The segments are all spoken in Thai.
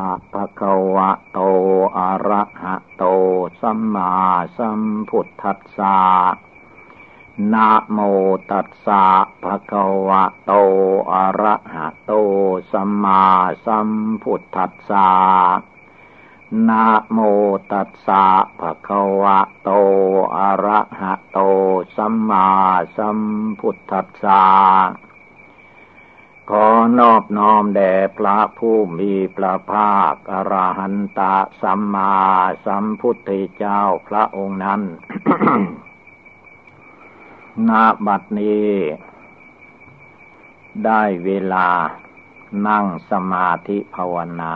อะภะคะวะโตอะระหะโต สัมมาสัมพุทธัสสะนะโมตัสสะภะคะวะโตอะระหะโต สัมมาสัมพุทธัสสะนะโมตัสสะภะคะวะโตอะระหะโต สัมมาสัมพุทธัสสะ ขอนอบน้อมแด่พระผู้มีพระภาคอรหันตะสัมมาสัมพุทธเจ้าพระองค์นั้น นาบัดนี้ ได้เวลานั่งสมาธิภาวนา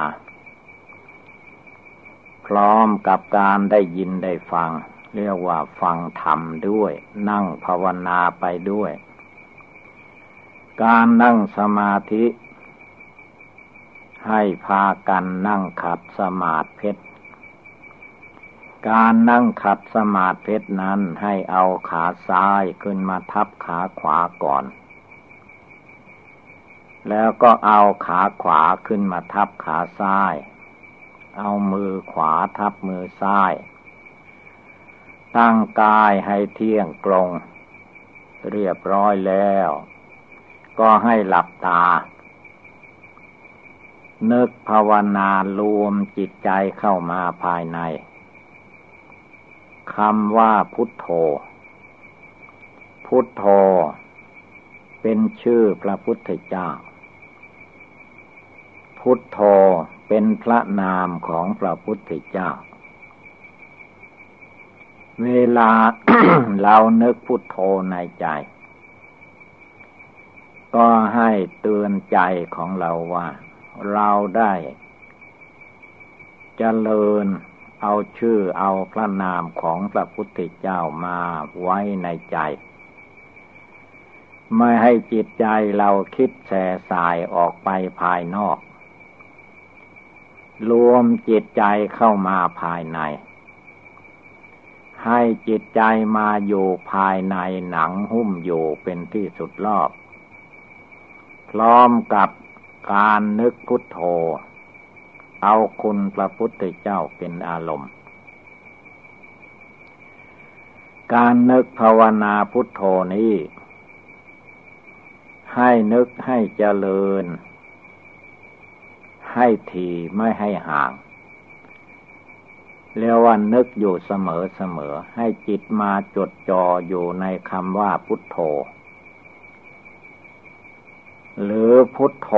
พร้อมกับการได้ยินได้ฟัง เรียกว่าฟังธรรมด้วย นั่งภาวนาไปด้วย การนั่งสมาธิ ให้พากันนั่งขัดสมาธิเพชร การนั่งขัดสมาธิเพชรนั้นให้เอาขาซ้ายขึ้นมาทับขาขวาก่อน แล้วก็เอาขาขวาขึ้นมาทับขาซ้าย เอามือขวาทับมือซ้าย ตั้งกายให้เที่ยงตรง เรียบร้อยแล้ว ก็ให้หลับตา นึกภาวนารวมจิตใจเข้ามาภายในคำว่าพุทโธ พุทโธ เป็นชื่อพระพุทธเจ้า พุทโธเป็นพระนามของพระพุทธเจ้า เวลาเรานึกพุทโธในใจ ก็ให้เตือนใจของเราว่า เราได้จเจริญเอาชื่อเอาพระนามของพระพุทธเจ้ามาไว้ในใจ ไม่ให้จิตใจเราคิดแส่สายออกไปภายนอก รวมจิตใจเข้ามาภายใน ให้จิตใจมาอยู่ภายในหนังหุ้มอยู่เป็นที่สุดรอบ พร้อมกับการนึกพุทโธ เอาคุณพระพุทธเจ้าเป็นอารมณ์ การนึกภาวนาพุทโธนี้ ให้นึกให้เจริญ ให้ทีไม่ให้ห่างเรียกว่านึกอยู่เสมอเสมอให้จิตมาจดจ่ออยู่ในคำว่าพุทโธ หรือพุทโธ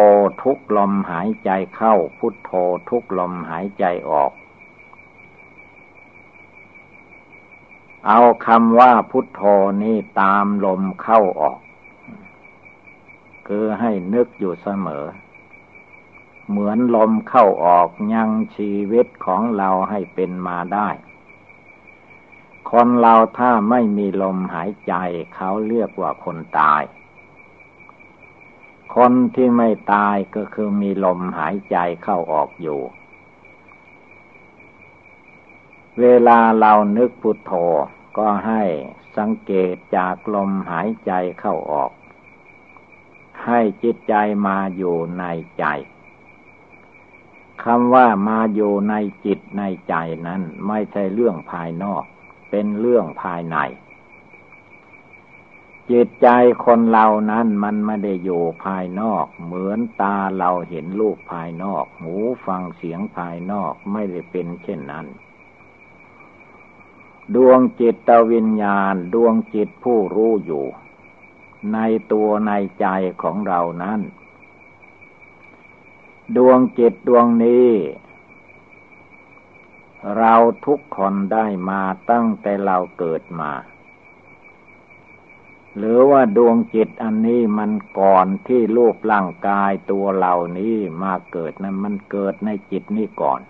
ทุกลมหายใจเข้า พุทโธทุกลมหายใจออก เอาคำว่าพุทโธนี้ตามลมเข้าออก คือให้นึกอยู่เสมอ เหมือนลมเข้าออกยังชีวิตของเราให้เป็นมาได้คนเราถ้าไม่มีลมหายใจเขาเรียกว่าคนตาย คนที่ไม่ตายก็คือมีลมหายใจเข้าออกอยู่ เวลาเรานึกพุทโธก็ให้สังเกตจากลมหายใจเข้าออก ให้จิตใจมาอยู่ในใจคำว่ามาอยู่ในจิตในใจนั้น ไม่ใช่เรื่องภายนอก เป็นเรื่องภายใน จิตใจคนเรานั้นมันไม่ได้อยู่ภายนอก เหมือนตาเราเห็นรูปภายนอก หูฟังเสียงภายนอกไม่ได้เป็นเช่นนั้น ดวงจิตวิญญาณดวงจิตผู้รู้อยู่ ในตัวในใจของเรานั้น ดวงจิตดวงนี้เราทุกคนได้มาตั้งแต่เราเกิดมา หรือว่าดวงจิตอันนี้มันก่อนที่รูปร่างกายตัวเหล่านี้มาเกิดนั้นมันเกิดในจิตนี้ก่อน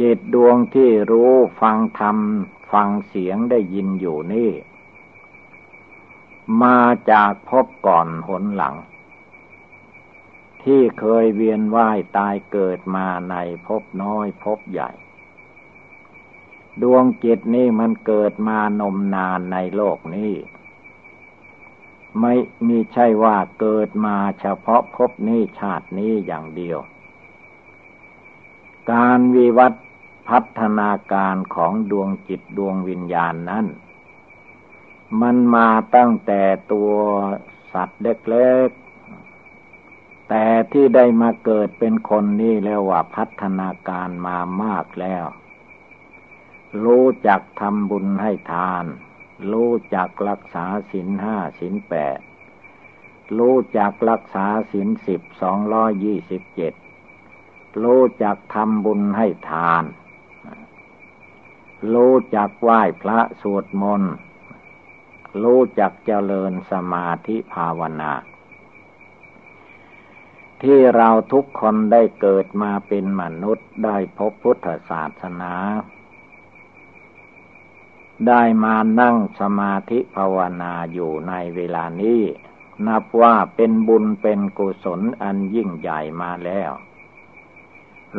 จิตดวงที่รู้ฟังธรรมฟังเสียงได้ยินอยู่นี่ มาจากพบก่อนหนหลัง ที่เคยเวียนว่ายตายเกิดมาในพบน้อยพบใหญ่ ดวงจิตนี่มันเกิดมานมนานในโลกนี้ ไม่มีใช่ว่าเกิดมาเฉพาะพบนี้ชาตินี้อย่างเดียว การวิวัฒพัฒนาการของดวงจิตดวงวิญญาณนั้น มันมาตั้งแต่ตัวสัตว์เล็กๆ แต่ที่ได้มาเกิดเป็นคนนี่แล้วว่าพัฒนาการมามากแล้ว รู้จักทำบุญให้ทาน รู้จักรักษาศีลห้าศีลแปดรู้จักรักษาศีลสิบสองร้อยยี่สิบเจ็ดรู้จักทำบุญให้ทาน รู้จักไหว้พระสวดมนต์รู้จักเจริญสมาธิภาวนา ที่เราทุกคนได้เกิดมาเป็นมนุษย์ได้พบพุทธศาสนา ได้มานั่งสมาธิภาวนาอยู่ในเวลานี้ นับว่าเป็นบุญเป็นกุศลอันยิ่งใหญ่มาแล้ว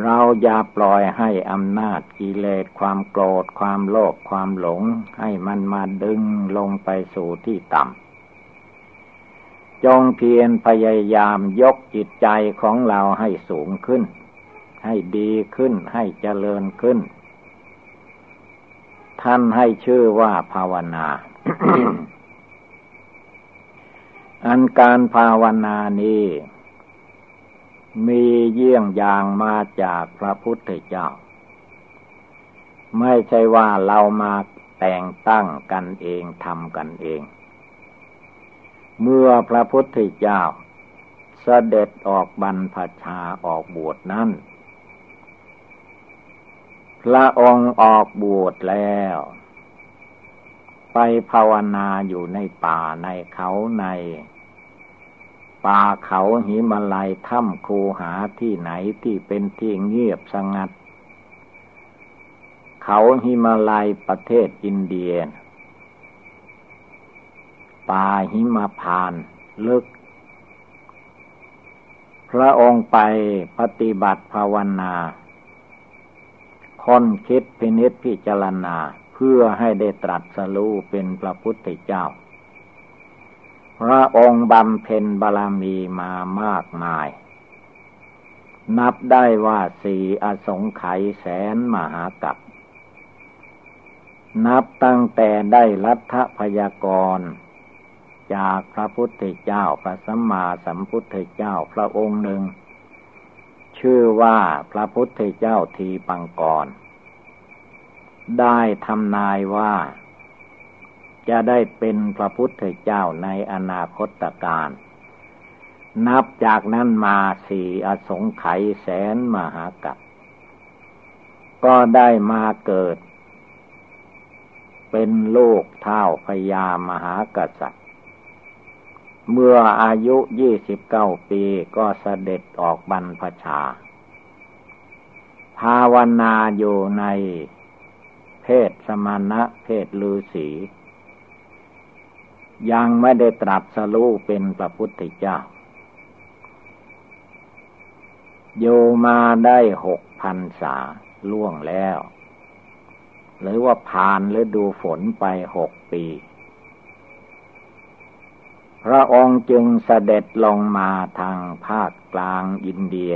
เราอย่าปล่อยให้อำนาจกิเลสความโกรธความโลภความหลง ให้มันมาดึงลงไปสู่ที่ต่ำจงเพียรพยายามยกจิตใจของเราให้สูงขึ้น ให้ดีขึ้นให้เจริญขึ้น ท่านให้ชื่อว่าภาวนา อันการภาวนานี้มีเยี่ยงอย่างมาจากพระพุทธเจ้า ไม่ใช่ว่าเรามาแต่งตั้งกันเองทำกันเอง เมื่อพระพุทธเจ้าเสด็จออกบรรพชาออกบวชนั้น พระองค์ออกบวชแล้ว ไปภาวนาอยู่ในป่าในเขาใน ป่าเขาหิมาลัยถ้ำคูหาที่ไหนที่เป็นที่เงียบสงัด เขาหิมาลัยประเทศอินเดีย ป่าหิมาพานลึก พระองค์ไปปฏิบัติภาวนา ค้นคิดพินิษพิจารณาเพื่อให้ได้ตรัสรู้เป็นพระพุทธเจ้า พระองค์บำเพ็ญบารมีมามากมาย นับได้ว่าสี่อสงไขยแสนมหากัปนับตั้งแต่ได้รัฐพยากรจากพระพุทธเจ้าพระสัมมาสัมพุทธเจ้าพระองค์หนึ่ง ชื่อว่าพระพุทธเจ้าทีปังกร ได้ทำนายว่า จะได้เป็นพระพุทธเจ้าในอนาคตการ นับจากนั้นมาสี่อสงไขยแสนมหากัปก็ได้มาเกิด เป็นโลกเท่าพญามหากษัตริย์ เมื่ออายุยี่สิบเก้าปีก็เสด็จออกบรรพชา ภาวนาอยู่ในเพศสมณะเพศลือสียังไม่ได้ตรัสรู้เป็นพระพุทธเจ้า โยมาได้หกพันษาล่วงแล้ว หรือว่าผ่านฤดูฝนไปหกปี พระองค์จึงเสด็จลงมาทางภาคกลางอินเดีย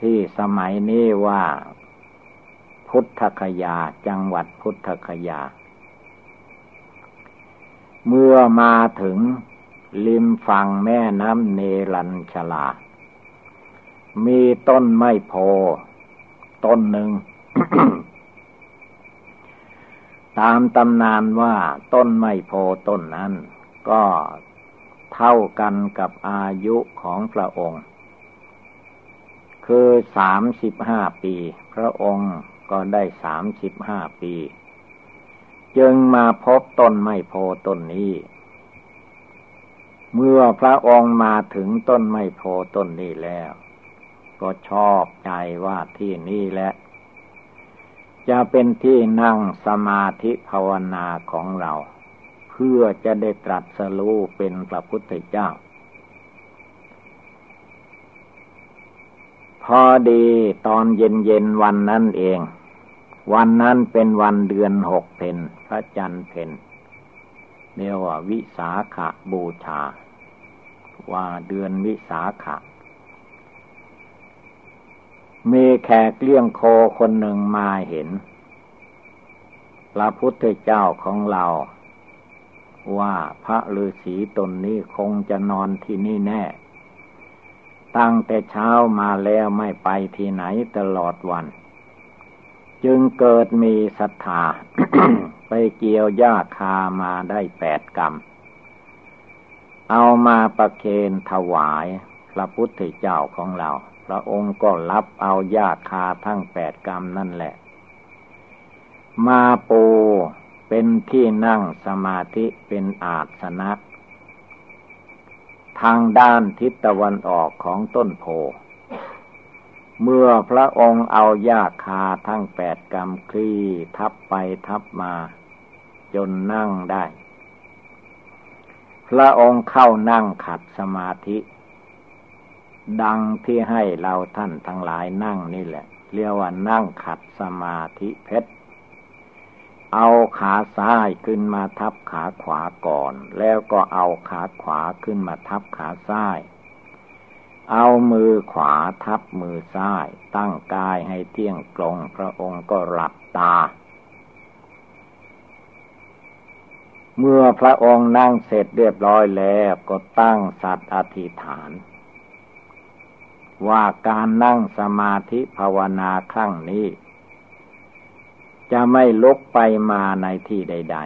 ที่สมัยนี้ว่า พุทธคยาจังหวัดพุทธคยา เมื่อมาถึงริมฝั่งแม่น้ำเนรัญชลา มีต้นไม้โพต้นหนึ่ง ตามตำนานว่าต้นไม้โพต้นนั้น ก็เท่ากันกับอายุของพระองค์ คือสามสิบห้าปี พระองค์ก็ได้สามสิบห้าปี จึงมาพบต้นไม้โพต้นนี้ เมื่อพระองค์มาถึงต้นไม้โพต้นนี้แล้ว ก็ชอบใจว่าที่นี่แหละจะเป็นที่นั่งสมาธิภาวนาของเรา พื่อจะได้ตรัสรู้เป็นพระพุทธเจ้า พอดีตอนเย็นๆวันนั้นเอง วันนั้นเป็นวันเดือนหกเพนพระจันทร์เพนเรียกว่าวิสาขบูชา ว่าเดือนวิสาขะมีแขกเลี้ยงโคคนหนึ่งมาเห็น พระพุทธเจ้าของเรา ว่าพระฤาษีตนนี้คงจะนอนที่นี่แน่ ตั้งแต่เช้ามาแล้วไม่ไปที่ไหนตลอดวัน จึงเกิดมีศรัทธาไปเกี่ยวหญ้าคามาได้แปดกรรม เอามาประเคนถวายพระพุทธเจ้าของเรา พระองค์ก็รับเอาญาคาทั้งแปดกรรมนั่นแหละ มาปู เป็นที่นั่งสมาธิเป็นอาสนะทางด้านทิศตะวันออกของต้นโพ เมื่อพระองค์เอาญาคาทั้งแปดกรรมคลี่ทับไปทับมา จนนั่งได้ พระองค์เข้านั่งขัดสมาธิ ดังที่ให้เราท่านทั้งหลายนั่งนี่แหละ เรียกว่านั่งขัดสมาธิเพชร เอาขาซ้ายขึ้นมาทับขาขวาก่อน แล้วก็เอาขาขวาขึ้นมาทับขาซ้าย เอามือขวาทับมือซ้าย ตั้งกายให้เที่ยงตรง พระองค์ก็หลับตา เมื่อพระองค์นั่งเสร็จเรียบร้อยแล้วก็ตั้งสัตว์อธิษฐาน ว่าการนั่งสมาธิภาวนาครั้งนี้ จะไม่ลุกไปมาในที่ใด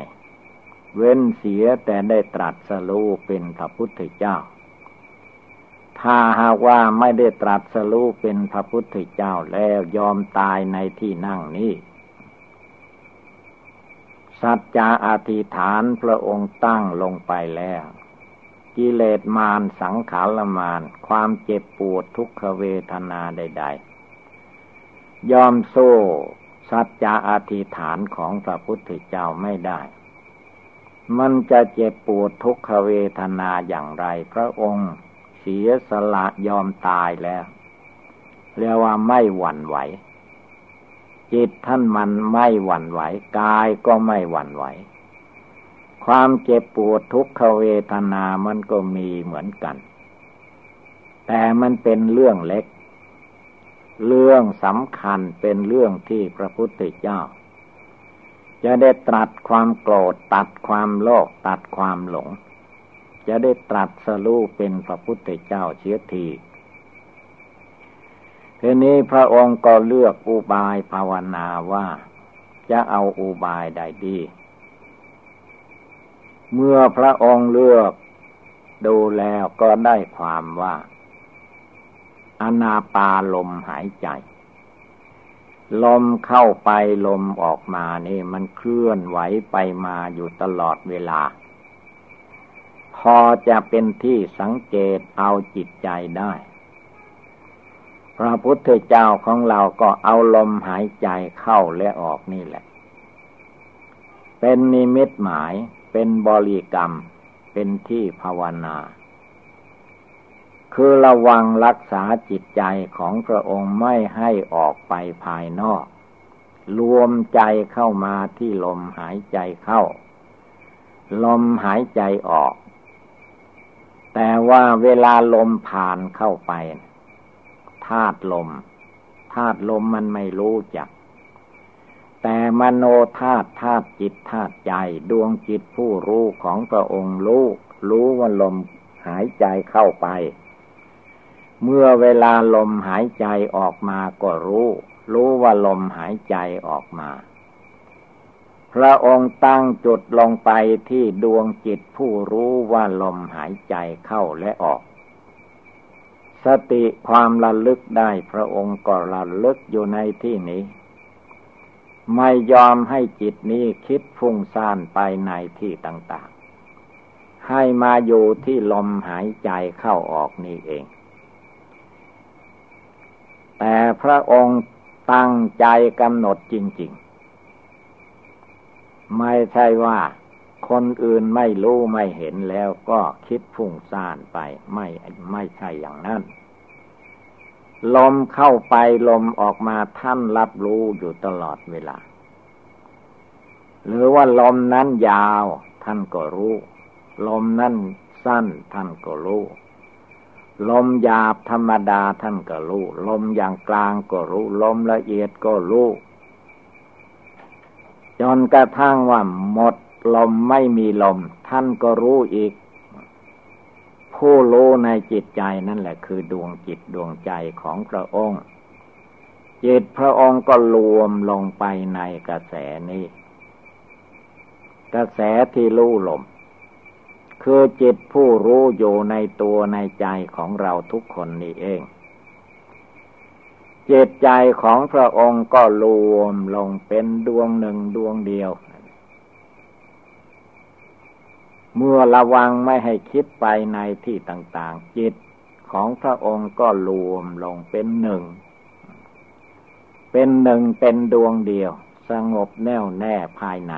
ๆ เว้นเสียแต่ได้ตรัสรู้เป็นพระพุทธเจ้า ถ้าหากว่าไม่ได้ตรัสรู้เป็นพระพุทธเจ้าแล้วยอมตายในที่นั่งนี้ สัจจะอธิษฐานพระองค์ตั้งลงไปแล้ว กิเลสมารสังขารมารความเจ็บปวดทุกขเวทนาใด ๆ ยอมโซ สัจจะอธิษฐานของพระพุทธเจ้าไม่ได้ มันจะเจ็บปวดทุกขเวทนาอย่างไร พระองค์เสียสละยอมตายแล้ว เรียกว่าไม่หวั่นไหว จิตท่านมันไม่หวั่นไหว กายก็ไม่หวั่นไหว ความเจ็บปวดทุกขเวทนามันก็มีเหมือนกัน แต่มันเป็นเรื่องเล็ก เรื่องสำคัญเป็นเรื่องที่พระพุทธเจ้า จะได้ตรัสความโกรธตัดความโลภตัดความหลง จะได้ตรัสสรู้เป็นพระพุทธเจ้าเชียทีทีนี้พระองค์ก็เลือกอุบายภาวนาว่าจะเอาอุบายใดดี เมื่อพระองค์เลือกดูแล้วก็ได้ความว่า อนาปาลมหายใจ ลมเข้าไปลมออกมานี่มันเคลื่อนไหวไปมาอยู่ตลอดเวลา พอจะเป็นที่สังเกตเอาจิตใจได้ พระพุทธเจ้าของเราก็เอาลมหายใจเข้าและออกนี่แหละ เป็นนิมิตหมายเป็นบริกรรมเป็นที่ภาวนา คือระวังรักษาจิตใจของพระองค์ไม่ให้ออกไปภายนอก รวมใจเข้ามาที่ลมหายใจเข้า ลมหายใจออก แต่ว่าเวลาลมผ่านเข้าไปธาตุลมธาตุลมมันไม่รู้จัก แต่มโนธาตุธาตุจิตธาตุใจดวงจิตผู้รู้ของพระองค์รู้ รู้ว่าลมหายใจเข้าไป เมื่อเวลาลมหายใจออกมาก็รู้ รู้ว่าลมหายใจออกมา พระองค์ตั้งจุดลงไปที่ดวงจิตผู้รู้ว่าลมหายใจเข้าและออก สติความระลึกได้พระองค์ก็ระลึกอยู่ในที่นี้ ไม่ยอมให้จิตนี้คิดฟุ้งซ่านไปในที่ต่าง ๆ ให้มาอยู่ที่ลมหายใจเข้าออกนี่เอง แต่พระองค์ตั้งใจกำหนดจริง ๆ ไม่ใช่ว่าคนอื่นไม่รู้ไม่เห็นแล้วก็คิดฟุ้งซ่านไปไม่ไม่ใช่อย่างนั้น ลมเข้าไปลมออกมาท่านรับรู้อยู่ตลอดเวลา หรือว่าลมนั้นยาวท่านก็รู้ ลมนั้นสั้นท่านก็รู้ ลมหยาบธรรมดาท่านก็รู้ ลมอย่างกลางก็รู้ ลมละเอียดก็รู้ จนกระทั่งว่าหมดลมไม่มีลม ท่านก็รู้อีก ผู้รู้ในจิตใจนั่นแหละคือดวงจิตดวงใจของพระองค์ จิตพระองค์ก็รวมลงไปในกระแสนี้ กระแสที่รู้ลม คือจิตผู้รู้อยู่ในตัวในใจของเราทุกคนนี่เอง จิตใจของพระองค์ก็รวมลงเป็นดวงหนึ่งดวงเดียว เมื่อระวังไม่ให้คิดไปในที่ต่างๆ จิตของพระองค์ก็รวมลงเป็นหนึ่ง เป็นหนึ่งเป็นดวงเดียว สงบแน่วแน่ภายใน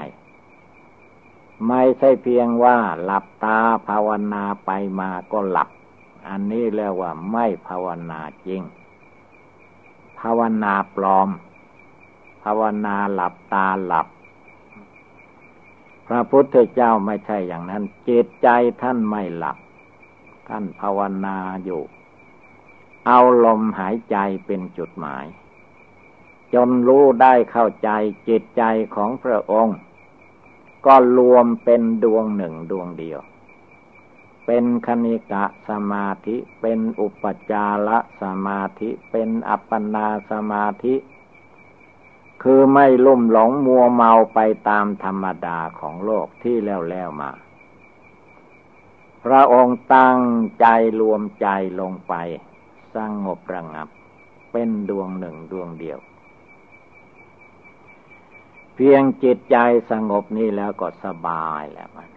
ไม่ใช่เพียงว่าหลับตาภาวนาไปมาก็หลับ อันนี้เรียกว่าไม่ภาวนาจริง ภาวนาปลอม ภาวนาหลับตาหลับ พระพุทธเจ้าไม่ใช่อย่างนั้น จิตใจท่านไม่หลับ ท่านภาวนาอยู่ เอาลมหายใจเป็นจุดหมาย จนรู้ได้เข้าใจจิตใจของพระองค์ ก็รวมเป็นดวงหนึ่งดวงเดียว เป็นคณิกะสมาธิ เป็นอุปจารสมาธิ เป็นอัปปนาสมาธิ คือไม่ลุ่มหลงมัวเมาไปตามธรรมดาของโลกที่แล้วแล้วมา พระองค์ตั้งใจรวมใจลงไปสร้างงบระงับ เป็นดวงหนึ่งดวงเดียว เพียงจิตใจสงบนี่แล้วก็สบายแล้วมัน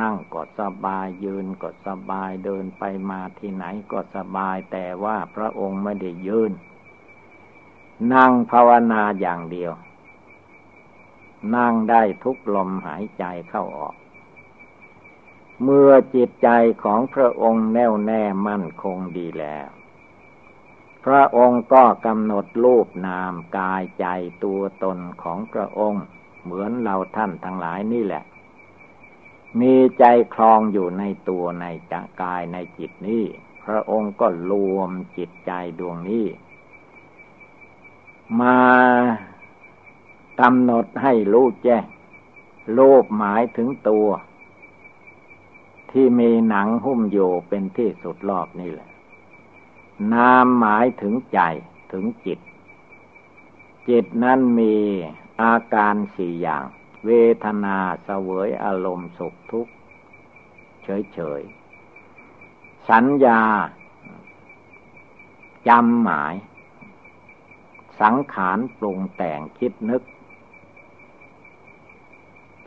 นั่งก็สบายยืนก็สบายเดินไปมาที่ไหนก็สบายแต่ว่าพระองค์ไม่ได้ยืน นั่งภาวนาอย่างเดียว นั่งได้ทุกลมหายใจเข้าออก เมื่อจิตใจของพระองค์แน่วแน่มั่นคงดีแล้ว พระองค์ก็กำหนดรูปนามกายใจตัวตนของพระองค์ เหมือนเราท่านทั้งหลายนี่แหละ มีใจคลองอยู่ในตัวในจกายในจิตนี้ พระองค์ก็รวมจิตใจดวงนี้ มากำหนดให้รู้แจ้งรูปหมายถึงตัว ที่มีหนังหุ้มอยู่เป็นที่สุดรอบนี่แหละ นามหมายถึงใจถึงจิต จิตนั้นมีอาการสี่อย่าง เวทนาเสวยอารมณ์สุขทุกข์ เฉยๆ สัญญาจำหมาย สังขารปรุงแต่งคิดนึก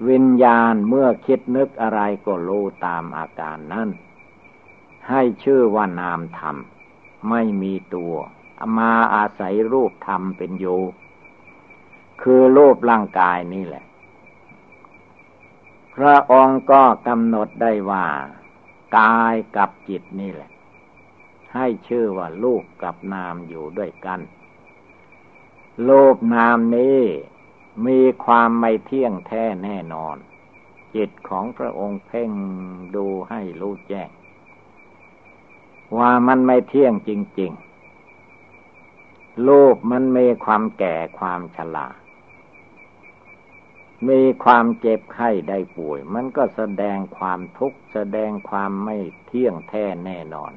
วิญญาณเมื่อคิดนึกอะไรก็รู้ตามอาการนั้น ให้ชื่อว่านามธรรม ไม่มีตัว มาอาศัยรูปธรรมเป็นอยู่ คือรูปร่างกายนี่แหละ พระองค์ก็กำหนดได้ว่า กายกับจิตนี่แหละ ให้ชื่อว่ารูปกับนามอยู่ด้วยกันรูปนามนี้มีความไม่เที่ยงแท้แน่นอน จิตของพระองค์เพ่งดูให้รู้แจ้ง ว่ามันไม่เที่ยงจริง ๆ โลกมันมีความแก่ความชรามีความเจ็บไข้ได้ป่วย มันก็แสดงความทุกข์แสดงความไม่เที่ยงแท้แน่นอน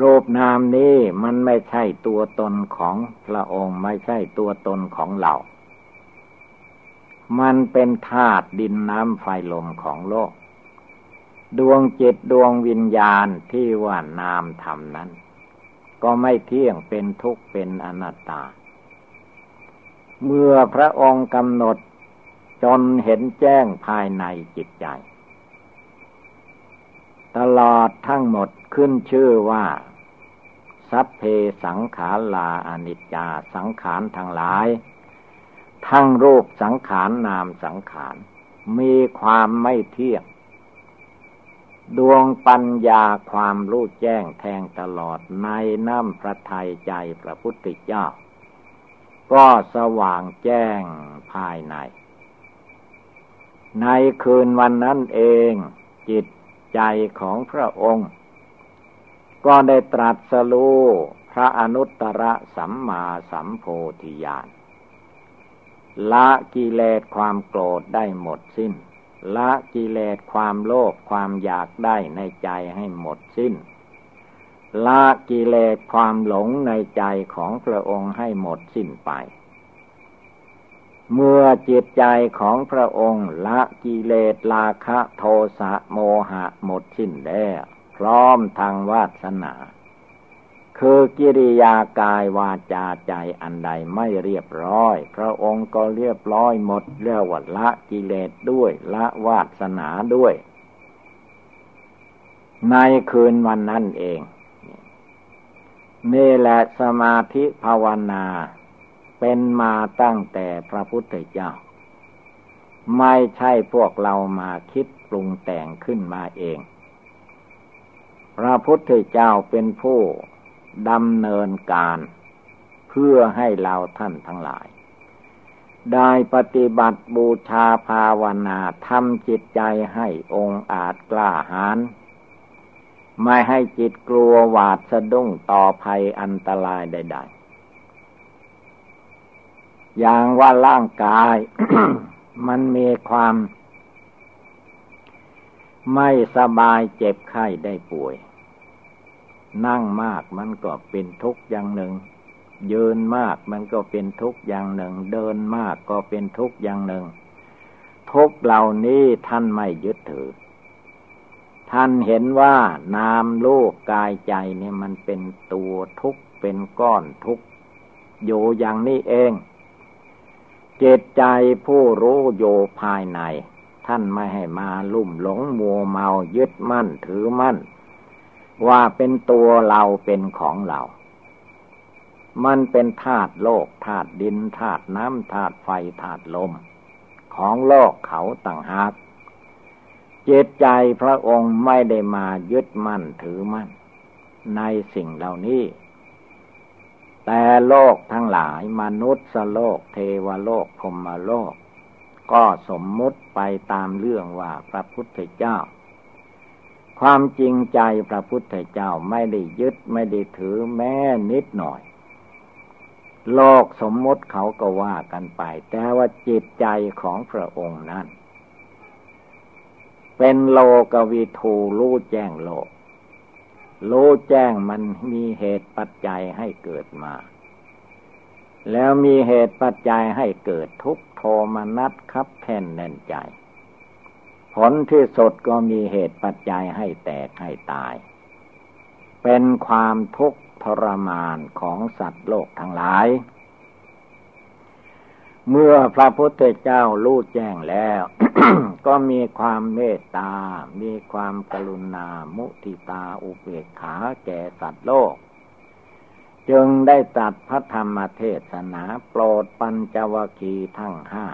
รูปนามนี้มันไม่ใช่ตัวตนของพระองค์ไม่ใช่ตัวตนของเรา มันเป็นธาตุดินน้ำไฟลมของโลก ดวงจิตดวงวิญญาณที่ว่านามธรรมนั้น ก็ไม่เที่ยงเป็นทุกข์เป็นอนัตตา เมื่อพระองค์กำหนดจนเห็นแจ้งภายในจิตใจ ตลอดทั้งหมดขึ้นชื่อว่า สัพเพสังขาราอนิจจาสังขารทั้งหลาย ทั้งรูปสังขารนามสังขาร มีความไม่เที่ยง ดวงปัญญาความรู้แจ้งแทงตลอดในน้ำพระทัยใจพระพุทธเจ้า ก็สว่างแจ้งภายใน ในคืนวันนั้นเองจิตใจของพระองค์ ก็ได้ตรัสรู้พระอนุตตรสัมมาสัมโพธิญาณละกิเลสความโกรธได้หมดสิ้น ละกิเลสความโลภความอยากได้ในใจให้หมดสิ้น ละกิเลสความหลงในใจของพระองค์ให้หมดสิ้นไป เมื่อจิตใจของพระองค์ละกิเลสราคะโทสะโมหะหมดสิ้นแล้วพร้อมทางวาสนา คือกิริยากายวาจาใจอันใดไม่เรียบร้อย พระองค์ก็เรียบร้อยหมดเรียกว่าละกิเลสด้วย ละวาสนาด้วย ในคืนวันนั้นเอง นี่แหละสมาธิภาวนา เป็นมาตั้งแต่พระพุทธเจ้า ไม่ใช่พวกเรามาคิดปรุงแต่งขึ้นมาเอง พระพุทธเจ้าเป็นผู้ ดำเนินการเพื่อให้เราท่านทั้งหลาย ได้ปฏิบัติบูชาภาวนาทำจิตใจให้องค์อาจกล้าหาญไม่ให้จิตกลัวหวาดสะดุ้งต่อภัยอันตรายใด ๆ อย่างว่าร่างกายมันมีความ ไม่สบายเจ็บไข้ได้ป่วย นั่งมากมันก็เป็นทุกข์อย่างหนึ่ง ยืนมากมันก็เป็นทุกข์อย่างหนึ่ง เดินมากก็เป็นทุกข์อย่างหนึ่ง ทุกเหล่านี้ท่านไม่ยึดถือ ท่านเห็นว่านามโลกกายใจเนี่ยมันเป็นตัวทุกข์เป็นก้อนทุกข์อยู่อย่างนี้เองเจตใจผู้รู้โยภายใน ท่านไม่ให้มาลุ่มหลงมัวเมายึดมั่นถือมั่น ว่าเป็นตัวเราเป็นของเรา มันเป็นธาตุโลกธาตุดินธาตุน้ำธาตุไฟธาตุลม ของโลกเขาต่างหากเจตใจพระองค์ไม่ได้มายึดมั่นถือมั่น ในสิ่งเหล่านี้ แต่โลกทั้งหลายมนุษย์โลกเทวโลกพรมโลก ก็สมมุติไปตามเรื่องว่าพระพุทธเจ้า ความจริงใจพระพุทธเจ้าไม่ได้ยึดไม่ได้ถือแม้นิดหน่อย โลกสมมติเขาก็ว่ากันไป แต่ว่าจิตใจของพระองค์นั้น เป็นโลกวิทูรู้แจ้งโลก รู้แจ้งมันมีเหตุปัจจัยให้เกิดมา แล้วมีเหตุปัจจัยให้เกิดทุกโทมนัสคับแผ่นแน่นใจ ผลที่สุดก็มีเหตุปัจจัยให้แตกให้ตาย เป็นความทุกข์ทรมานของสัตว์โลกทั้งหลาย เมื่อพระพุทธเจ้ารู้แจ้งแล้ว ก็มีความเมตตา มีความกรุณา มุทิตา อุเบกขาแก่สัตว์โลก จึงได้ตัดพระธรรมเทศนาโปรดปัญจวคีทั้งห้า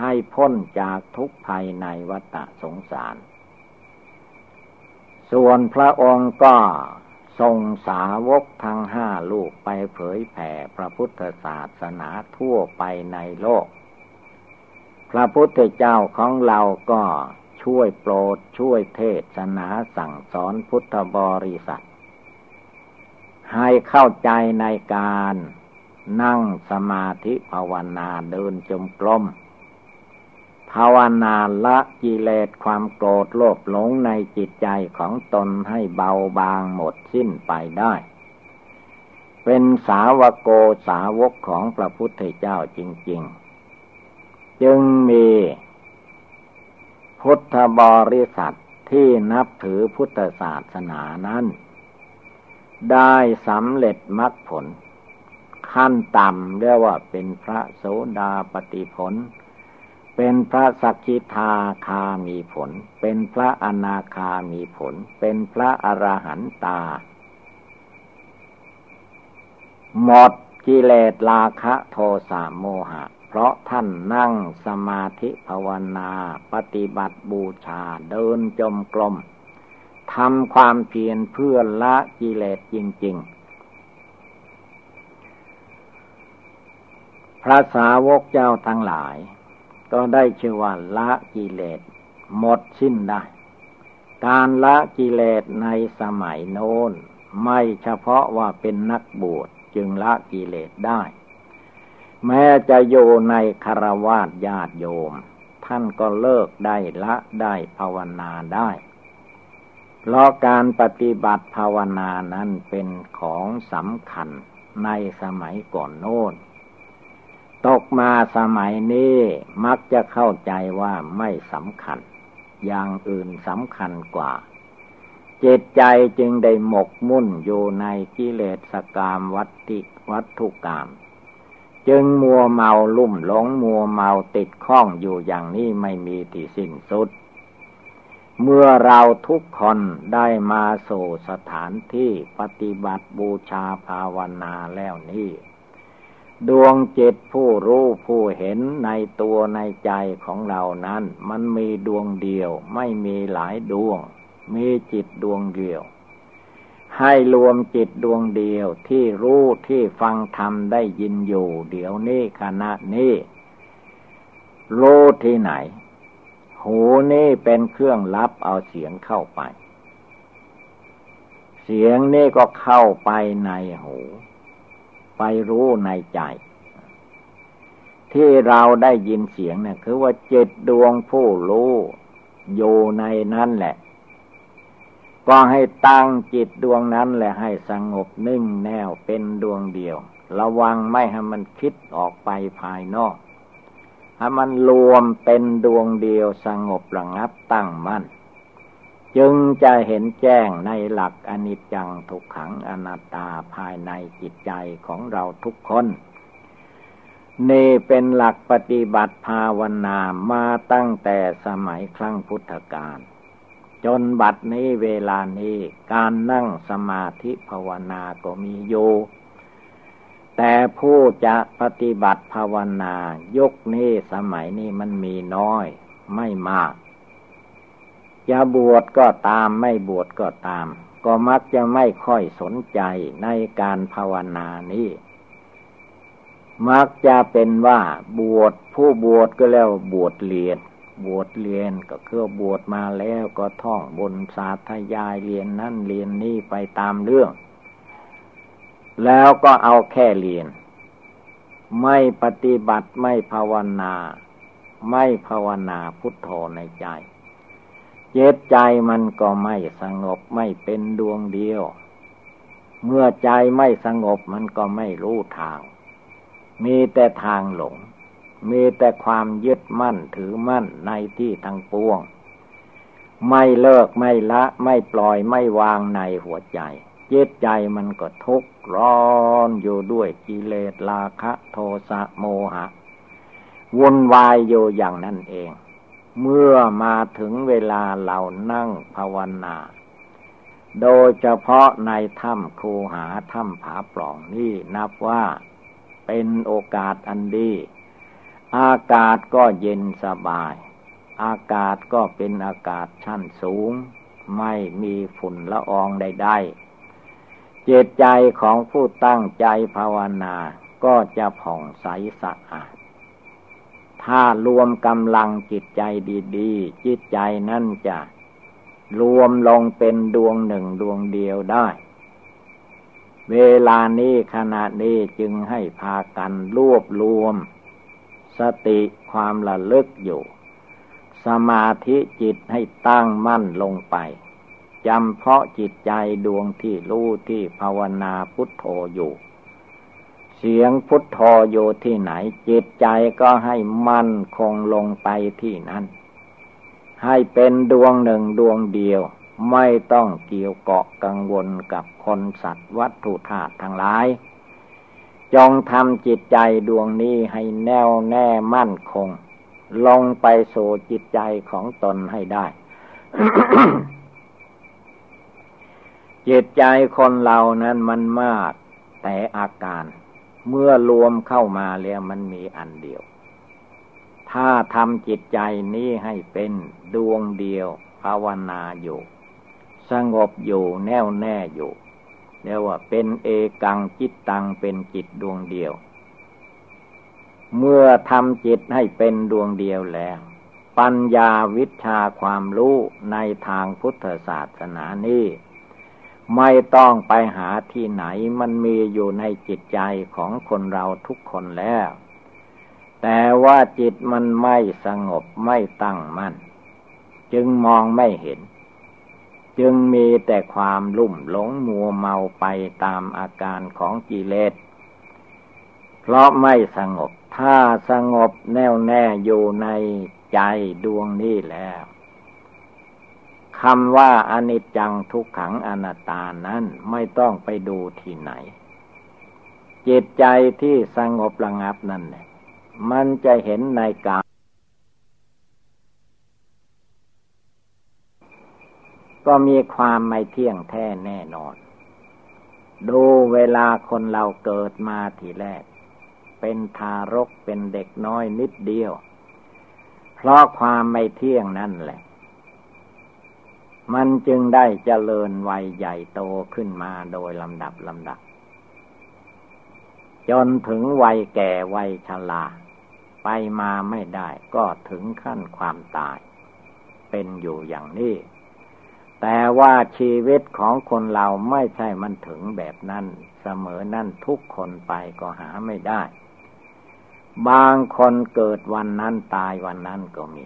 ให้พ้นจากทุกภัยในวัฏสงสาร ส่วนพระองค์ก็ทรงสาวกทั้งห้าลูกไปเผยแผ่พระพุทธศาสนาทั่วไปในโลก พระพุทธเจ้าของเราก็ช่วยโปรดช่วยเทศนาสั่งสอนพุทธบริษัท ให้เข้าใจในการนั่งสมาธิภาวนาเดินจมกลม ภาวนาละกิเลสความโกรธโลภหลงในจิตใจของตนให้เบาบางหมดสิ้นไปได้ เป็นสาวโกสาวกของพระพุทธเจ้าจริง ๆ จึงมีพุทธบริษัทที่นับถือพุทธศาสนานั้น ได้สำเร็จมรรคผล ขั้นต่ำเรียกว่าเป็นพระโสดาปติผล เป็นพระสักคิทาคามีผล เป็นพระอนาคามีผล เป็นพระอรหันตา หมดกิเลสราคะโทสะโมหะ เพราะท่านนั่งสมาธิภาวนา ปฏิบัติบูชาเดินจมกลมทำความเพียรเพื่อละกิเลสจริง ๆ พระสาวกเจ้าทั้งหลาย ก็ได้ชื่อว่าละกิเลสหมดสิ้นได้ การละกิเลสในสมัยโน้น ไม่เฉพาะว่าเป็นนักบวชจึงละกิเลสได้ แม้จะอยู่ในคารวาสญาติโยม ท่านก็เลิกได้ละได้ภาวนาได้เพราะการปฏิบัติภาวนานั้นเป็นของสำคัญในสมัยก่อนโน้น ตกมาสมัยนี้มักจะเข้าใจว่าไม่สำคัญ อย่างอื่นสำคัญกว่า จิตใจจึงได้หมกมุ่นอยู่ในกิเลสกามวัตติวัตถุกรรมจึงมัวเมาลุ่มหลงมัวเมาติดข้องอยู่อย่างนี้ไม่มีที่สิ้นสุด เมื่อเราทุกคนได้มาสู่สถานที่ปฏิบัติบูชาภาวนาแล้วนี้ ดวงจิตผู้รู้ผู้เห็นในตัวในใจของเรานั้น มันมีดวงเดียว ไม่มีหลายดวง มีจิตดวงเดียว ให้รวมจิตดวงเดียวที่รู้ที่ฟังธรรมได้ยินอยู่ เดี๋ยวนี้ขณะนี้รู้ที่ไหน หูนี่เป็นเครื่องรับเอาเสียงเข้าไป เสียงนี่ก็เข้าไปในหู ไปรู้ในใจ ที่เราได้ยินเสียงเนี่ยคือว่าจิตดวงผู้รู้อยู่ในนั้นแหละ ก็ให้ตั้งจิตดวงนั้นแหละให้สงบนิ่งแน่วเป็นดวงเดียว ระวังไม่ให้มันคิดออกไปภายนอกถ้ามันรวมเป็นดวงเดียวสงบระงับตั้งมัน่น จึงจะเห็นแจ้งในหลักอนิจจังทุกขังอนัตตาภายในจิตใจของเราทุกคน นี่เป็นหลักปฏิบัติภาวนามาตั้งแต่สมัยครั้งพุทธกาลจนบัดนี้เวลานี้การนั่งสมาธิภาวนาก็มีอยู่ แต่ผู้จะปฏิบัติภาวนายุคนี้สมัยนี้มันมีน้อยไม่มาก จะบวชก็ตามไม่บวชก็ตาม ก็มักจะไม่ค่อยสนใจในการภาวนานี้ มักจะเป็นว่าบวชผู้บวชก็แล้วบวชเรียน บวชเรียนก็คือบวชมาแล้วก็ท่องบนสาธยายเรียนนั่นเรียนนี่ไปตามเรื่อง แล้วก็เอาแค่เรียน ไม่ปฏิบัติไม่ภาวนา ไม่ภาวนาพุทโธในใจ เจตใจมันก็ไม่สงบไม่เป็นดวงเดียว เมื่อใจไม่สงบมันก็ไม่รู้ทาง มีแต่ทางหลง มีแต่ความยึดมั่นถือมั่นในที่ทางปวง ไม่เลิกไม่ละไม่ปล่อยไม่วางในหัวใจจิตใจมันก็ทุกข์ร้อนอยู่ด้วยกิเลสราคะ โทสะโมหะวนวายอยู่อย่างนั้นเอง เมื่อมาถึงเวลาเรานั่งภาวนา โดยเฉพาะในถ้ำคูหาถ้ำผาปล่องนี่นับว่าเป็นโอกาสอันดี อากาศก็เย็นสบาย อากาศก็เป็นอากาศชั้นสูง ไม่มีฝุ่นละอองใดๆเจตใจของผู้ตั้งใจภาวนาก็จะผ่องใสสะอาด ถ้ารวมกำลังจิตใจดีๆ จิตใจนั่นจะรวมลงเป็นดวงหนึ่งดวงเดียวได้ เวลานี้ขณะนี้จึงให้พากันรวบรวม สติความระลึกอยู่ สมาธิจิตให้ตั้งมั่นลงไปจำเพาะจิตใจดวงที่รู้ที่ภาวนาพุทโธอยู่ สียงพุทโธอยู่ที่ไหน จิตใจก็ให้มั่นคงลงไปที่นั้น ให้เป็นดวงหนึ่งดวงเดียว ไม่ต้องเกี่ยวเกาะกังวลกับคนสัตว์วัตถุธาตุทั้งหลาย จงทำจิตใจดวงนี้ให้แน่วแน่มั่นคง ลงไปสู่จิตใจของตนให้ได้จิตใจคนเรานั้นมันมากแต่อาการ เมื่อรวมเข้ามาแล้วมันมีอันเดียว ถ้าทำจิตใจนี้ให้เป็นดวงเดียวภาวนาอยู่ สงบอยู่แน่วแน่อยู่เรียกว่าเป็นเอกังจิตตังเป็นจิตดวงเดียว เมื่อทำจิตให้เป็นดวงเดียวแล้ว ปัญญาวิชาความรู้ในทางพุทธศาสนานี้ ไม่ต้องไปหาที่ไหนมันมีอยู่ในจิตใจของคนเราทุกคนแล้ว แต่ว่าจิตมันไม่สงบไม่ตั้งมัน่น จึงมองไม่เห็น จึงมีแต่ความลุ่มหลงมัวเมาไปตามอาการของกิเลส เพราะไม่สงบ ถ้าสงบแน่วแน่อยู่ในใจดวงนี้แล้ว คำว่าอนิจจังทุกขังอนัตตานั้นไม่ต้องไปดูที่ไหน จิตใจที่สงบระงับนั่นแหละมันจะเห็นในกาก็มีความไม่เที่ยงแท้แน่นอน ดูเวลาคนเราเกิดมาทีแรก เป็นทารกเป็นเด็กน้อยนิดเดียว เพราะความไม่เที่ยงนั่นแหละ มันจึงได้เจริญวัยใหญ่โตขึ้นมาโดยลำดับลำดับ จนถึงวัยแก่วัยชราไปมาไม่ได้ก็ถึงขั้นความตาย เป็นอยู่อย่างนี้ แต่ว่าชีวิตของคนเราไม่ใช่มันถึงแบบนั้นเสมอนั่นทุกคนไปก็หาไม่ได้ บางคนเกิดวันนั้นตายวันนั้นก็มี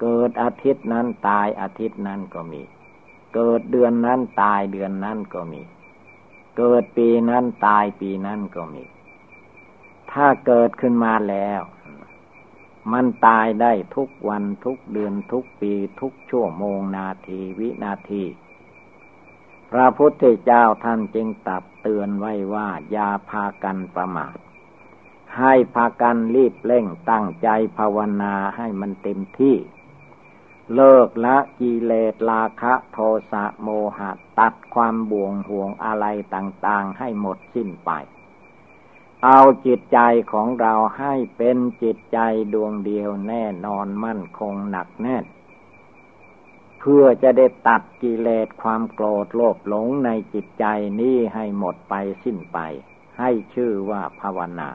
เกิดอาทิตย์นั้นตายอาทิตย์นั้นก็มี เกิดเดือนนั้นตายเดือนนั้นก็มี เกิดปีนั้นตายปีนั้นก็มี ถ้าเกิดขึ้นมาแล้ว มันตายได้ทุกวันทุกเดือนทุกปีทุกชั่วโมงนาทีวินาทีพระพุทธเจ้าท่านจึงตัดเตือนไว้ว่าอย่าพากันประมาท ให้พากันรีบเร่งตั้งใจภาวนาให้มันเต็มที่ เลิกละกิเลสราคะโทสะโมหะตัดความบ่วงห่วงอะไรต่างๆ ให้หมดสิ้นไป เอาจิตใจของเราให้เป็นจิตใจดวงเดียวแน่นอนมั่นคงหนักแน่น เพื่อจะได้ตัดกิเลสความโกรธโลภหลงในจิตใจนี้ให้หมดไปสิ้นไป ให้ชื่อว่าภาวนา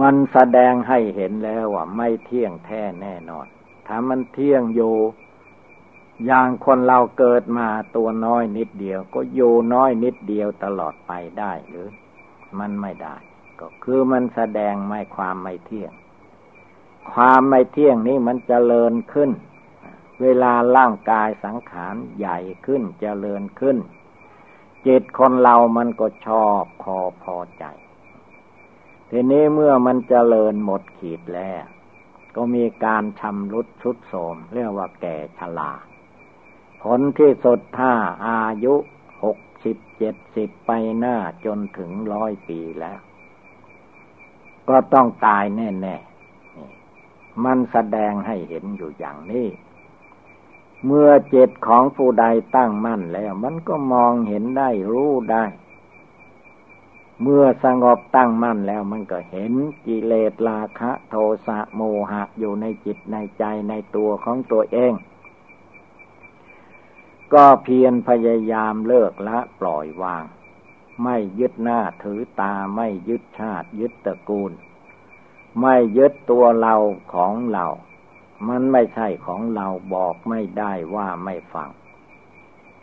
มันแสดงให้เห็นแล้วว่าไม่เที่ยงแท้แน่นอน ถ้ามันเที่ยงอยู่ อย่างคนเราเกิดมาตัวน้อยนิดเดียว ก็อยู่น้อยนิดเดียวตลอดไปได้หรือ มันไม่ได้ ก็คือมันแสดงไม่ความไม่เที่ยง ความไม่เที่ยงนี้มันจเจริญขึ้น เวลาร่างกายสังขารใหญ่ขึ้นจเจริญขึ้น จิตคนเรามันก็ชอบพอพอใจ ทีนี้เมื่อมันจเจริญหมดขีดแล้ว ก็มีการชำรุดชุดโสม เรียกว่าแก่ชราผลที่สุดถ้าอายุหกสิบเจ็ดสิบไปหน้าจนถึงร้อยปีแล้ว ก็ต้องตายแน่ๆมันแสดงให้เห็นอยู่อย่างนี้ เมื่อเจตของผู้ใดตั้งมั่นแล้ว มันก็มองเห็นได้รู้ได้ เมื่อสงบตั้งมั่นแล้วมันก็เห็นกิเลสราคะ โทสะโมหะอยู่ในจิตในใจในตัวของตัวเอง ก็เพียรพยายามเลิกละปล่อยวาง ไม่ยึดหน้าถือตาไม่ยึดชาติยึดตระกูล ไม่ยึดตัวเราของเรา มันไม่ใช่ของเราบอกไม่ได้ว่าไม่ฟัง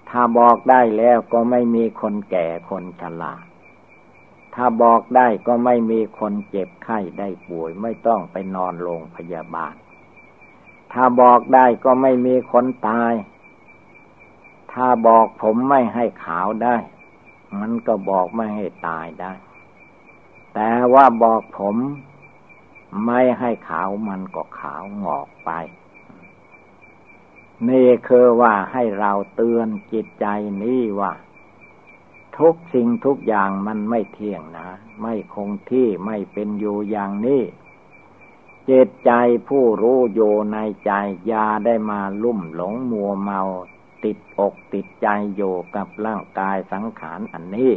ถ้าบอกได้แล้วก็ไม่มีคนแก่คนชรา ถ้าบอกได้ก็ไม่มีคนเจ็บไข้ได้ป่วย ไม่ต้องไปนอนโรงพยาบาล ถ้าบอกได้ก็ไม่มีคนตาย ถ้าบอกผมไม่ให้ขาวได้ มันก็บอกไม่ให้ตายได้ แต่ว่าบอกผมไม่ให้ขาวมันก็ขาวงอกไป นี่คือว่าให้เราเตือนจิตใจนี้ว่า ทุกสิ่งทุกอย่างมันไม่เที่ยงนะ ไม่คงที่ไม่เป็นอยู่อย่างนี้จิตใจผู้รู้อยู่ในใจยาได้มาลุ่มหลงมัวเมา ติดอกติดใจอยู่กับร่างกายสังขารอันนี้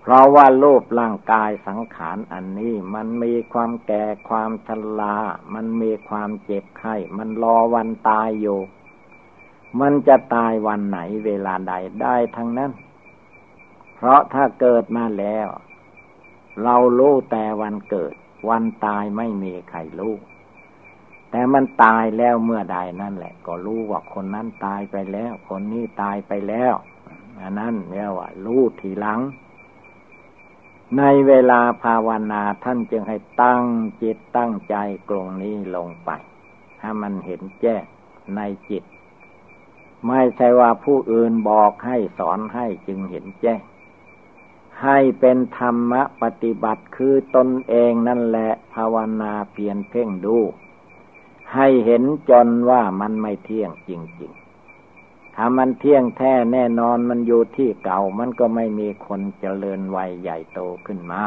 เพราะว่าโลภร่างกายสังขารอันนี้ มันมีความแก่ความชรามันมีความเจ็บไข้ มันรอวันตายอยู่ มันจะตายวันไหนเวลาใดได้ทั้งนั้น เพราะถ้าเกิดมาแล้ว เรารู้แต่วันเกิด วันตายไม่มีใครรู้แต่มันตายแล้วเมื่อใดนั่นแหละ ก็รู้ว่าคนนั้นตายไปแล้ว คนนี้ตายไปแล้วอันนั้นเรียกว่ารู้ทีหลัง ในเวลาภาวนาท่านจึงให้ตั้งจิตตั้งใจกลงนี้ลงไปให้มันเห็นแจ้งในจิต ไม่ใช่ว่าผู้อื่นบอกให้สอนให้จึงเห็นแจ้ง ให้เป็นธรรมปฏิบัติคือตนเองนั่นแหละภาวนาเพียนเพ่งดู ให้เห็นจนว่ามันไม่เที่ยงจริง ๆ ถ้ามันเที่ยงแท้แน่นอนมันอยู่ที่เก่ามันก็ไม่มีคนเจริญวัยใหญ่โตขึ้นมา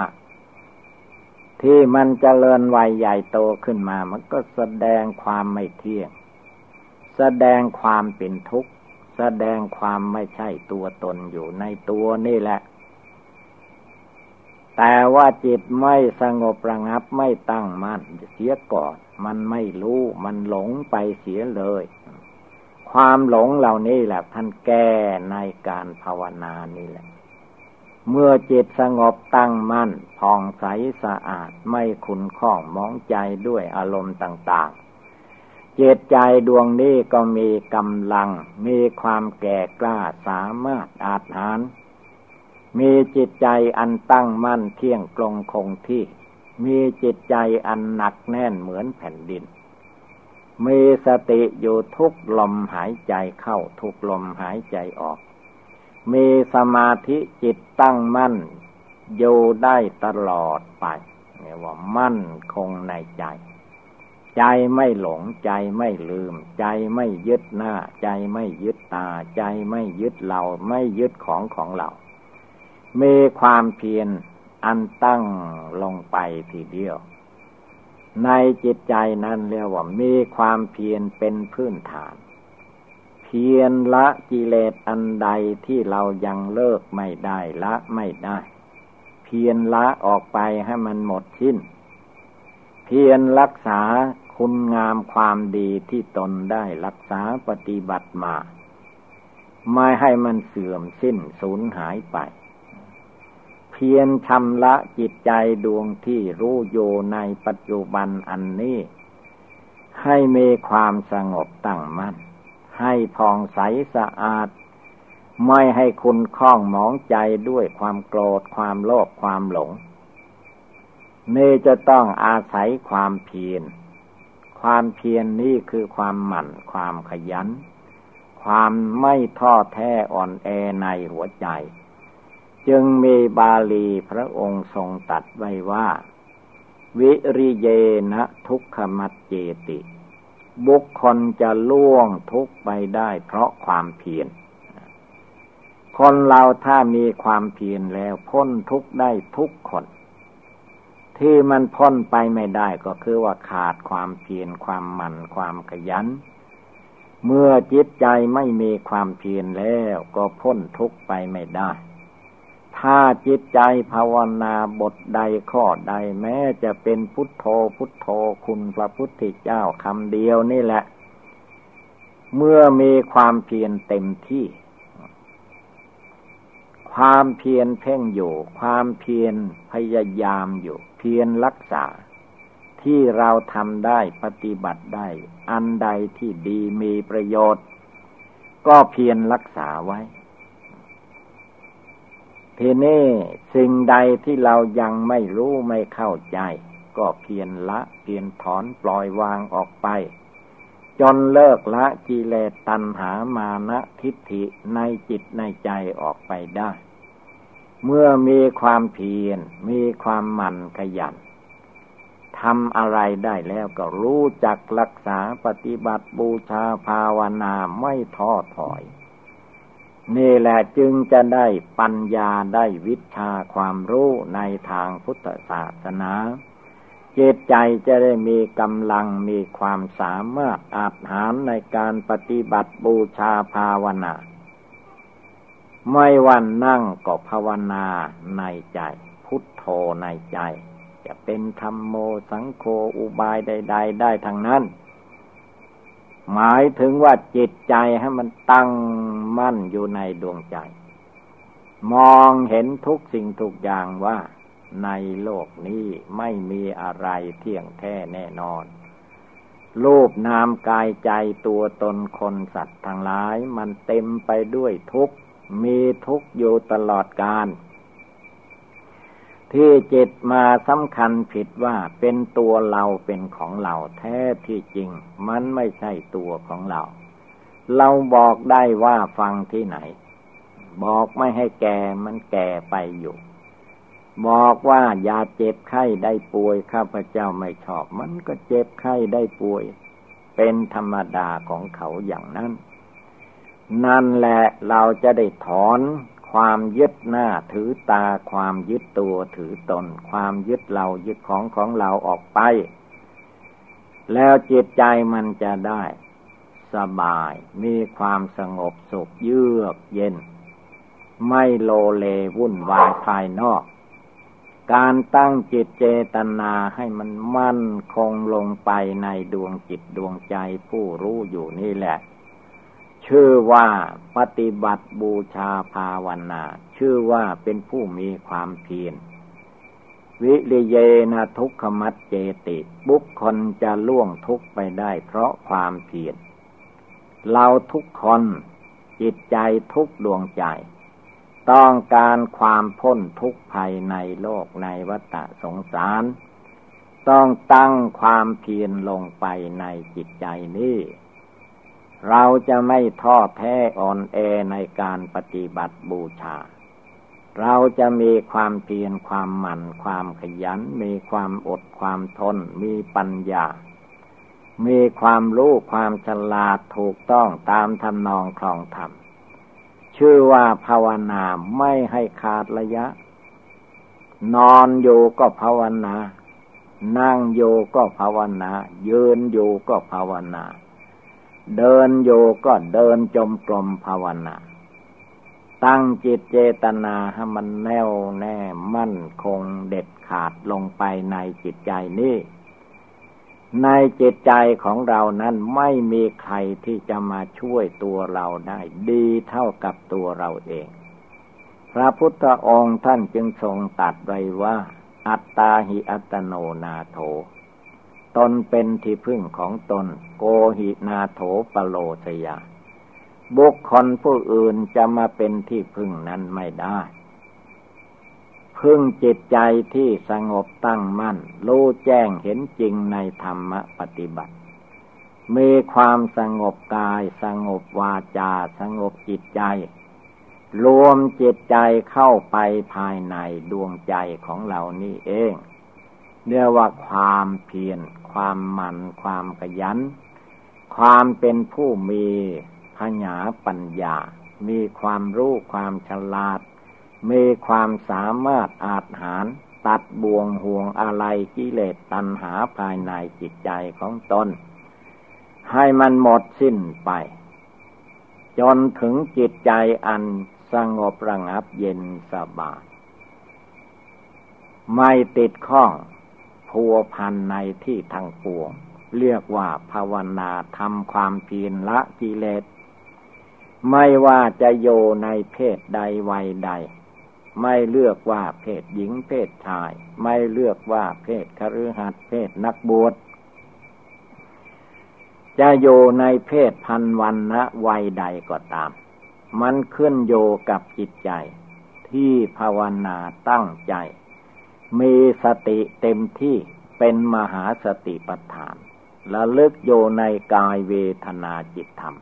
ที่มันเจริญวัยใหญ่โตขึ้นมา มันก็แสดงความไม่เที่ยง แสดงความเป็นทุกข์ แสดงความไม่ใช่ตัวตนอยู่ในตัวนี่แหละ แต่ว่าจิตไม่สงบระงับไม่ตั้งมั่นเสียก่อน มันไม่รู้ มันหลงไปเสียเลย ความหลงเหล่านี้แหละท่านแก้ในการภาวนานี่แหละ เมื่อจิตสงบตั้งมั่นผ่องใสสะอาดไม่ขุนข้องมองใจด้วยอารมณ์ต่าง ๆ เจตใจดวงนี้ก็มีกำลัง มีความแก่กล้าสามารถอาจหาร มีจิตใจอันตั้งมั่นเที่ยงตรงคงที่ มีจิตใจอันหนักแน่นเหมือนแผ่นดิน มีสติอยู่ทุกลมหายใจเข้าทุกลมหายใจออก มีสมาธิจิตตั้งมั่นอยู่ได้ตลอดไปเรียกว่ามั่นคงในใจ ใจไม่หลงใจไม่ลืม ใจไม่ยึดหน้า ใจไม่ยึดตา ใจไม่ยึดเรา ไม่ยึดของของเรา มีความเพียรอันตั้งลงไปทีเดียว ในจิตใจนั้นเรียกว่ามีความเพียรเป็นพื้นฐาน เพียรละกิเลสอันใดที่เรายังเลิกไม่ได้ละไม่ได้ เพียรละออกไปให้มันหมดสิ้น เพียรรักษาคุณงามความดีที่ตนได้รักษาปฏิบัติมา ไม่ให้มันเสื่อมสิ้นสูญหายไป พียรชำระจิตใจดวงที่รู้อยู่ในปัจจุบันอันนี้ ให้มีความสงบตั้งมัน่น ให้ผ่องใสสะอาด ไม่ให้คุณคล้องหมองใจด้วยความโกรธความโลภความหลงนี่จะต้องอาศัยความเพียร ความเพียรนนี่คือความหมั่น ความขยัน ความไม่ท้อแท้อ่อนแอในหัวใจ จึงมีบาลีพระองค์ทรงตัดไว้ว่า วิริเยนะทุกขมัจเจติ บุคคลจะล่วงทุกไปได้เพราะความเพียรคนเราถ้ามีความเพียรแล้วพ้นทุกได้ทุกคน ที่มันพ้นไปไม่ได้ก็คือว่าขาดความเพียรความหมั่นความขยัน เมื่อจิตใจไม่มีความเพียรแล้วก็พ้นทุกไปไม่ได้ ถ้าจิตใจภาวนาบทใดข้อใดแม้จะเป็นพุทโธพุทโธคุณพระพุทธเจ้าคำเดียวนี่แหละ เมื่อมีความเพียรเต็มที่ ความเพียรเพ่งอยู่ ความเพียรพยายามอยู่ เพียรรักษา ที่เราทำได้ปฏิบัติได้ อันใดที่ดีมีประโยชน์ ก็เพียรรักษาไว้ ทีนี้สิ่งใดที่เรายังไม่รู้ไม่เข้าใจ ก็เพียรละเพียรถอนปล่อยวางออกไป จนเลิกละกิเลสตัณหามานะทิฏฐิในจิตในใจออกไปได้ เมื่อมีความเพียรมีความหมั่นขยันทำอะไรได้แล้วก็รู้จักรักษาปฏิบัติบูชาภาวนาไม่ท้อถอย นี่แหละจึงจะได้ปัญญาได้วิชาความรู้ในทางพุทธศาสนา เจตใจจะได้มีกำลังมีความสามารถอาจหารในการปฏิบัติบูชาภาวนา ไม่วันนั่งก็ภาวนาในใจ พุทโธในใจ จะเป็นธรรมโมสังโฆอุบายใด ๆ ได้ทั้งนั้น หมายถึงว่าจิตใจให้มันตั้งมั่นอยู่ในดวงใจ มองเห็นทุกสิ่งทุกอย่างว่า ในโลกนี้ไม่มีอะไรเที่ยงแท้แน่นอน รูปนามกายใจตัวตนคนสัตว์ทั้งหลาย มันเต็มไปด้วยทุกข์มีทุกข์อยู่ตลอดกาล ที่จิตมาสำคัญผิดว่าเป็นตัวเราเป็นของเราแท้ที่จริง มันไม่ใช่ตัวของเรา เราบอกได้ว่าฟังที่ไหน บอกไม่ให้แก่มันแก่ไปอยู่ บอกว่าอย่าเจ็บไข้ได้ป่วยข้าพเจ้าไม่ชอบ มันก็เจ็บไข้ได้ป่วย เป็นธรรมดาของเขาอย่างนั้น นั่นแหละเราจะได้ถอน ความยึดหน้าถือตา ความยึดตัวถือตน ความยึดเรายึดของของเราออกไป แล้วจิตใจมันจะได้สบาย มีความสงบสุขเยือกเย็น ไม่โลเลวุ่นวายภายนอก การตั้งจิตเจตนาให้มันมั่นคงลงไปในดวงจิตดวงใจผู้รู้อยู่นี่แหละ ชื่อว่าปฏิบัติบูชาภาวนา ชื่อว่าเป็นผู้มีความเพียรวิริเยนะทุกขมัดเจติ บุคคลจะล่วงทุกไปได้เพราะความเพียรเราทุกคนจิตใจทุกดวงใจ ต้องการความพ้นทุกภัยในโลกในวัฏสงสาร ต้องตั้งความเพียรลงไปในจิตใจนี้ เราจะไม่ท้อแท้อ่อนแอในการปฏิบัติบูชา เราจะมีความเพียรความหมั่นความขยัน มีความอดความทน มีปัญญา มีความรู้ความฉลาดถูกต้องตามทำนองคลองธรรม ชื่อว่าภาวนาไม่ให้ขาดระยะ นอนอยู่ก็ภาวนา นั่งอยู่ก็ภาวนา ยืนอยู่ก็ภาวนา เดินโยก็เดินจมกลมภาวนา ตั้งจิตเจตนาให้มันแน่วแน่มั่นคงเด็ดขาดลงไปในจิตใจนี้ในจิตใจของเรานั้นไม่มีใครที่จะมาช่วยตัวเราได้ ดีเท่ากับตัวเราเอง พระพุทธองค์ท่านจึงทรงตัดไว้ว่า อัตตาหิอัตโนนาโถ ตนเป็นที่พึ่งของตน โกหินาโถปโลสยา บุคคลผู้อื่นจะมาเป็นที่พึ่งนั้นไม่ได้ พึ่งจิตใจที่สงบตั้งมั่น รู้แจ้งเห็นจริงในธรรมปฏิบัติ มีความสงบกาย สงบวาจา สงบจิตใจ รวมจิตใจเข้าไปภายในดวงใจของเรานี่เองเรียกว่าความเพียร ความหมั่นความขยัน ความเป็นผู้มีพญาปัญญา มีความรู้ความฉลาด มีความสามารถอาจหารตัดบ่วงห่วงอะไรกิเลสตัณหาภายในจิตใจของตน ให้มันหมดสิ้นไป จนถึงจิตใจอันสงบระงับเย็นสบายไม่ติดข้อง พัวพันในที่ทางปวง เรียกว่าภาวนาทำความเพียรละกิเลส ไม่ว่าจะโยในเพศใดวัยใด ไม่เลือกว่าเพศหญิงเพศชาย ไม่เลือกว่าเพศคฤหัสถ์เพศนักบวชจะโยในเพศพันวันนะวัยใดก็ตาม มันขึ้นโยกับจิตใจ ที่ภาวนาตั้งใจ มีสติเต็มที่เป็นมหาสติปัฏฐานละลึกโยในกายเวทนาจิตธรรม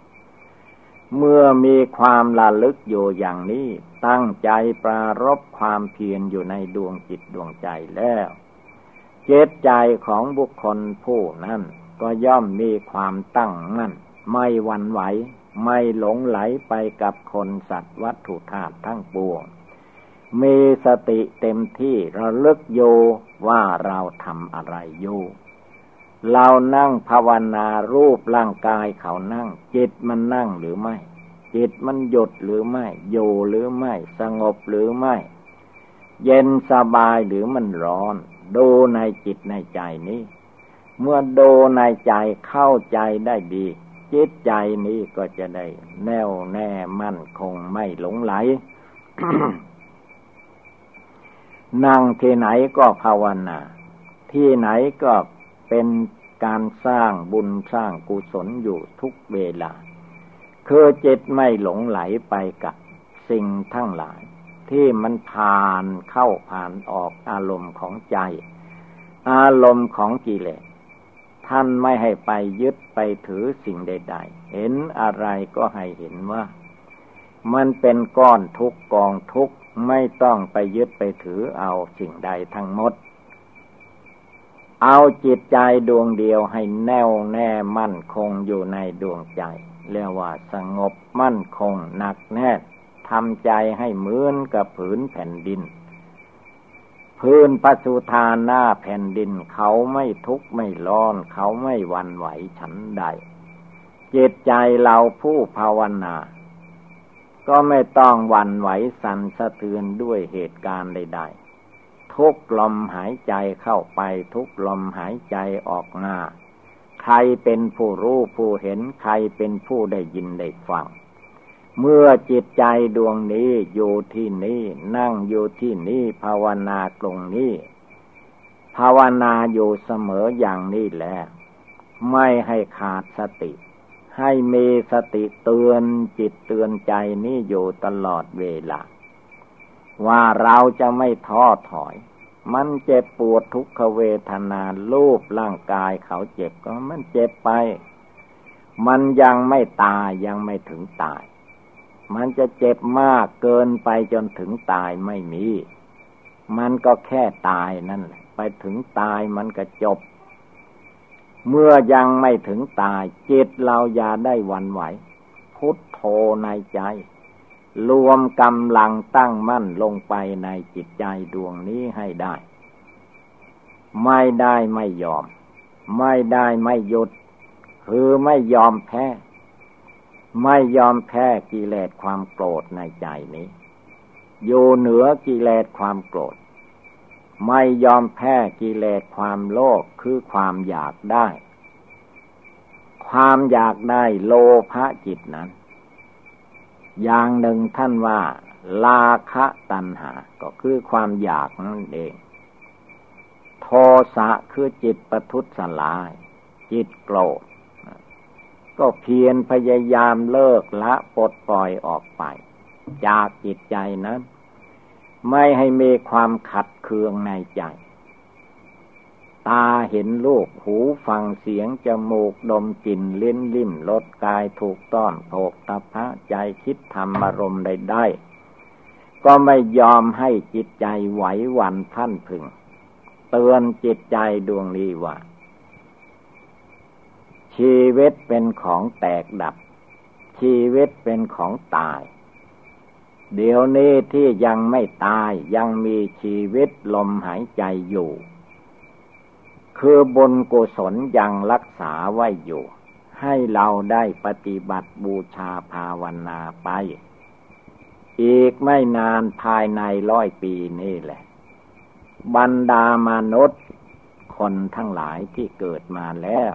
เมื่อมีความละลึกโยอย่างนี้ ตั้งใจปรารบความเพียรอยู่ในดวงจิตดวงใจแล้ว เจตใจของบุคคลผู้นั้นก็ย่อมมีความตั้งมั่น ไม่วันไหว ไม่หลงไหลไปกับคนสัตว์วัตถุธาตุทั้งปวง มีสติเต็มที่ระลึกโยว่าเราทำอะไรอยู่เรานั่งภาวนารูปร่างกายเขานั่ง จิตมันนั่งหรือไม่ จิตมันหยุดหรือไม่ อยู่หรือไม่ สงบหรือไม่ เย็นสบายหรือมันร้อน ดูในจิตในใจนี้ เมื่อดูในใจเข้าใจได้ดี จิตใจนี้ก็จะได้ แน่วแน่มั่นคงไม่หลงไหล นั่งที่ไหนก็ภาวนา ที่ไหนก็เป็นการสร้างบุญสร้างกุศลอยู่ทุกเวลา คือจิตไม่หลงไหลไปกับสิ่งทั้งหลาย ที่มันผ่านเข้าผ่านออกอารมณ์ของใจ อารมณ์ของกิเลสท่านไม่ให้ไปยึดไปถือสิ่งใด ๆ เห็นอะไรก็ให้เห็นว่า มันเป็นก้อนทุกกองทุก ไม่ต้องไปยึดไปถือเอาสิ่งใดทั้งหมด เอาจิตใจดวงเดียวให้แน่วแน่มั่นคงอยู่ในดวงใจ เรียกว่าสงบมั่นคงหนักแน่ทำใจให้เหมือนกับผืนแผ่นดิน พื้นปัสุธาหน้าแผ่นดินเขาไม่ทุกข์ไม่ร้อน เขาไม่วันไหวฉันใดจิตใจเราผู้ภาวนา ก็ไม่ต้องวันไหวสั่นสะเทือนด้วยเหตุการณ์ใดๆ ทุกลมหายใจเข้าไปทุกลมหายใจออกมา ใครเป็นผู้รู้ผู้เห็นใครเป็นผู้ได้ยินได้ฟัง เมื่อจิตใจดวงนี้อยู่ที่นี่นั่งอยู่ที่นี่ภาวนาตรงนี้ภาวนาอยู่เสมออย่างนี้แล้วไม่ให้ขาดสติ ให้มีสติเตือนจิตเตือนใจนี่อยู่ตลอดเวลา ว่าเราจะไม่ท้อถอย มันเจ็บปวดทุกขเวทนาลูบร่างกายเขาเจ็บก็มันเจ็บไป มันยังไม่ตายยังไม่ถึงตาย มันจะเจ็บมากเกินไปจนถึงตายไม่มี มันก็แค่ตายนั่นแหละ ไปถึงตายมันก็จบ เมื่อยังไม่ถึงตายจิตเราอย่าได้วันไหว พุทโธในใจ รวมกำลังตั้งมั่นลงไปในจิตใจดวงนี้ให้ได้ ไม่ได้ไม่ยอม ไม่ได้ไม่หยุด คือไม่ยอมแพ้ ไม่ยอมแพ้กิเลสความโกรธในใจนี้ อยู่เหนือกิเลสความโกรธ ไม่ยอมแพ้กิเลสความโลภคือความอยากได้ ความอยากได้โลภะจิตนั้น อย่างหนึ่งท่านว่า ลาคะตัณหา ก็คือความอยากนั่นเอง โทสะคือจิตประทุษลาย จิตโกรธก็เพียรพยายามเลิกละปลดปล่อยออกไป จากจิตใจนั้น ไม่ให้มีความขัดเคืองในใจ ตาเห็นลูกหูฟังเสียง จมูกดมกลิ่นเลิ้นลิ่มรสกายถูกต้อนโภกตาพะใจคิดทำอารมณ์ใดๆก็ไม่ยอมให้จิตใจไหวหวั่นพันพึง เตือนจิตใจดวงนี้ว่า ชีวิตเป็นของแตกดับ ชีวิตเป็นของตาย เดี๋ยวนี้ที่ยังไม่ตายยังมีชีวิตลมหายใจอยู่ คือบุญกุศลยังรักษาไว้อยู่ ให้เราได้ปฏิบัติบูชาภาวนาไป อีกไม่นานภายในร้อยปีนี่แหละ บรรดามนุษย์ คนทั้งหลายที่เกิดมาแล้ว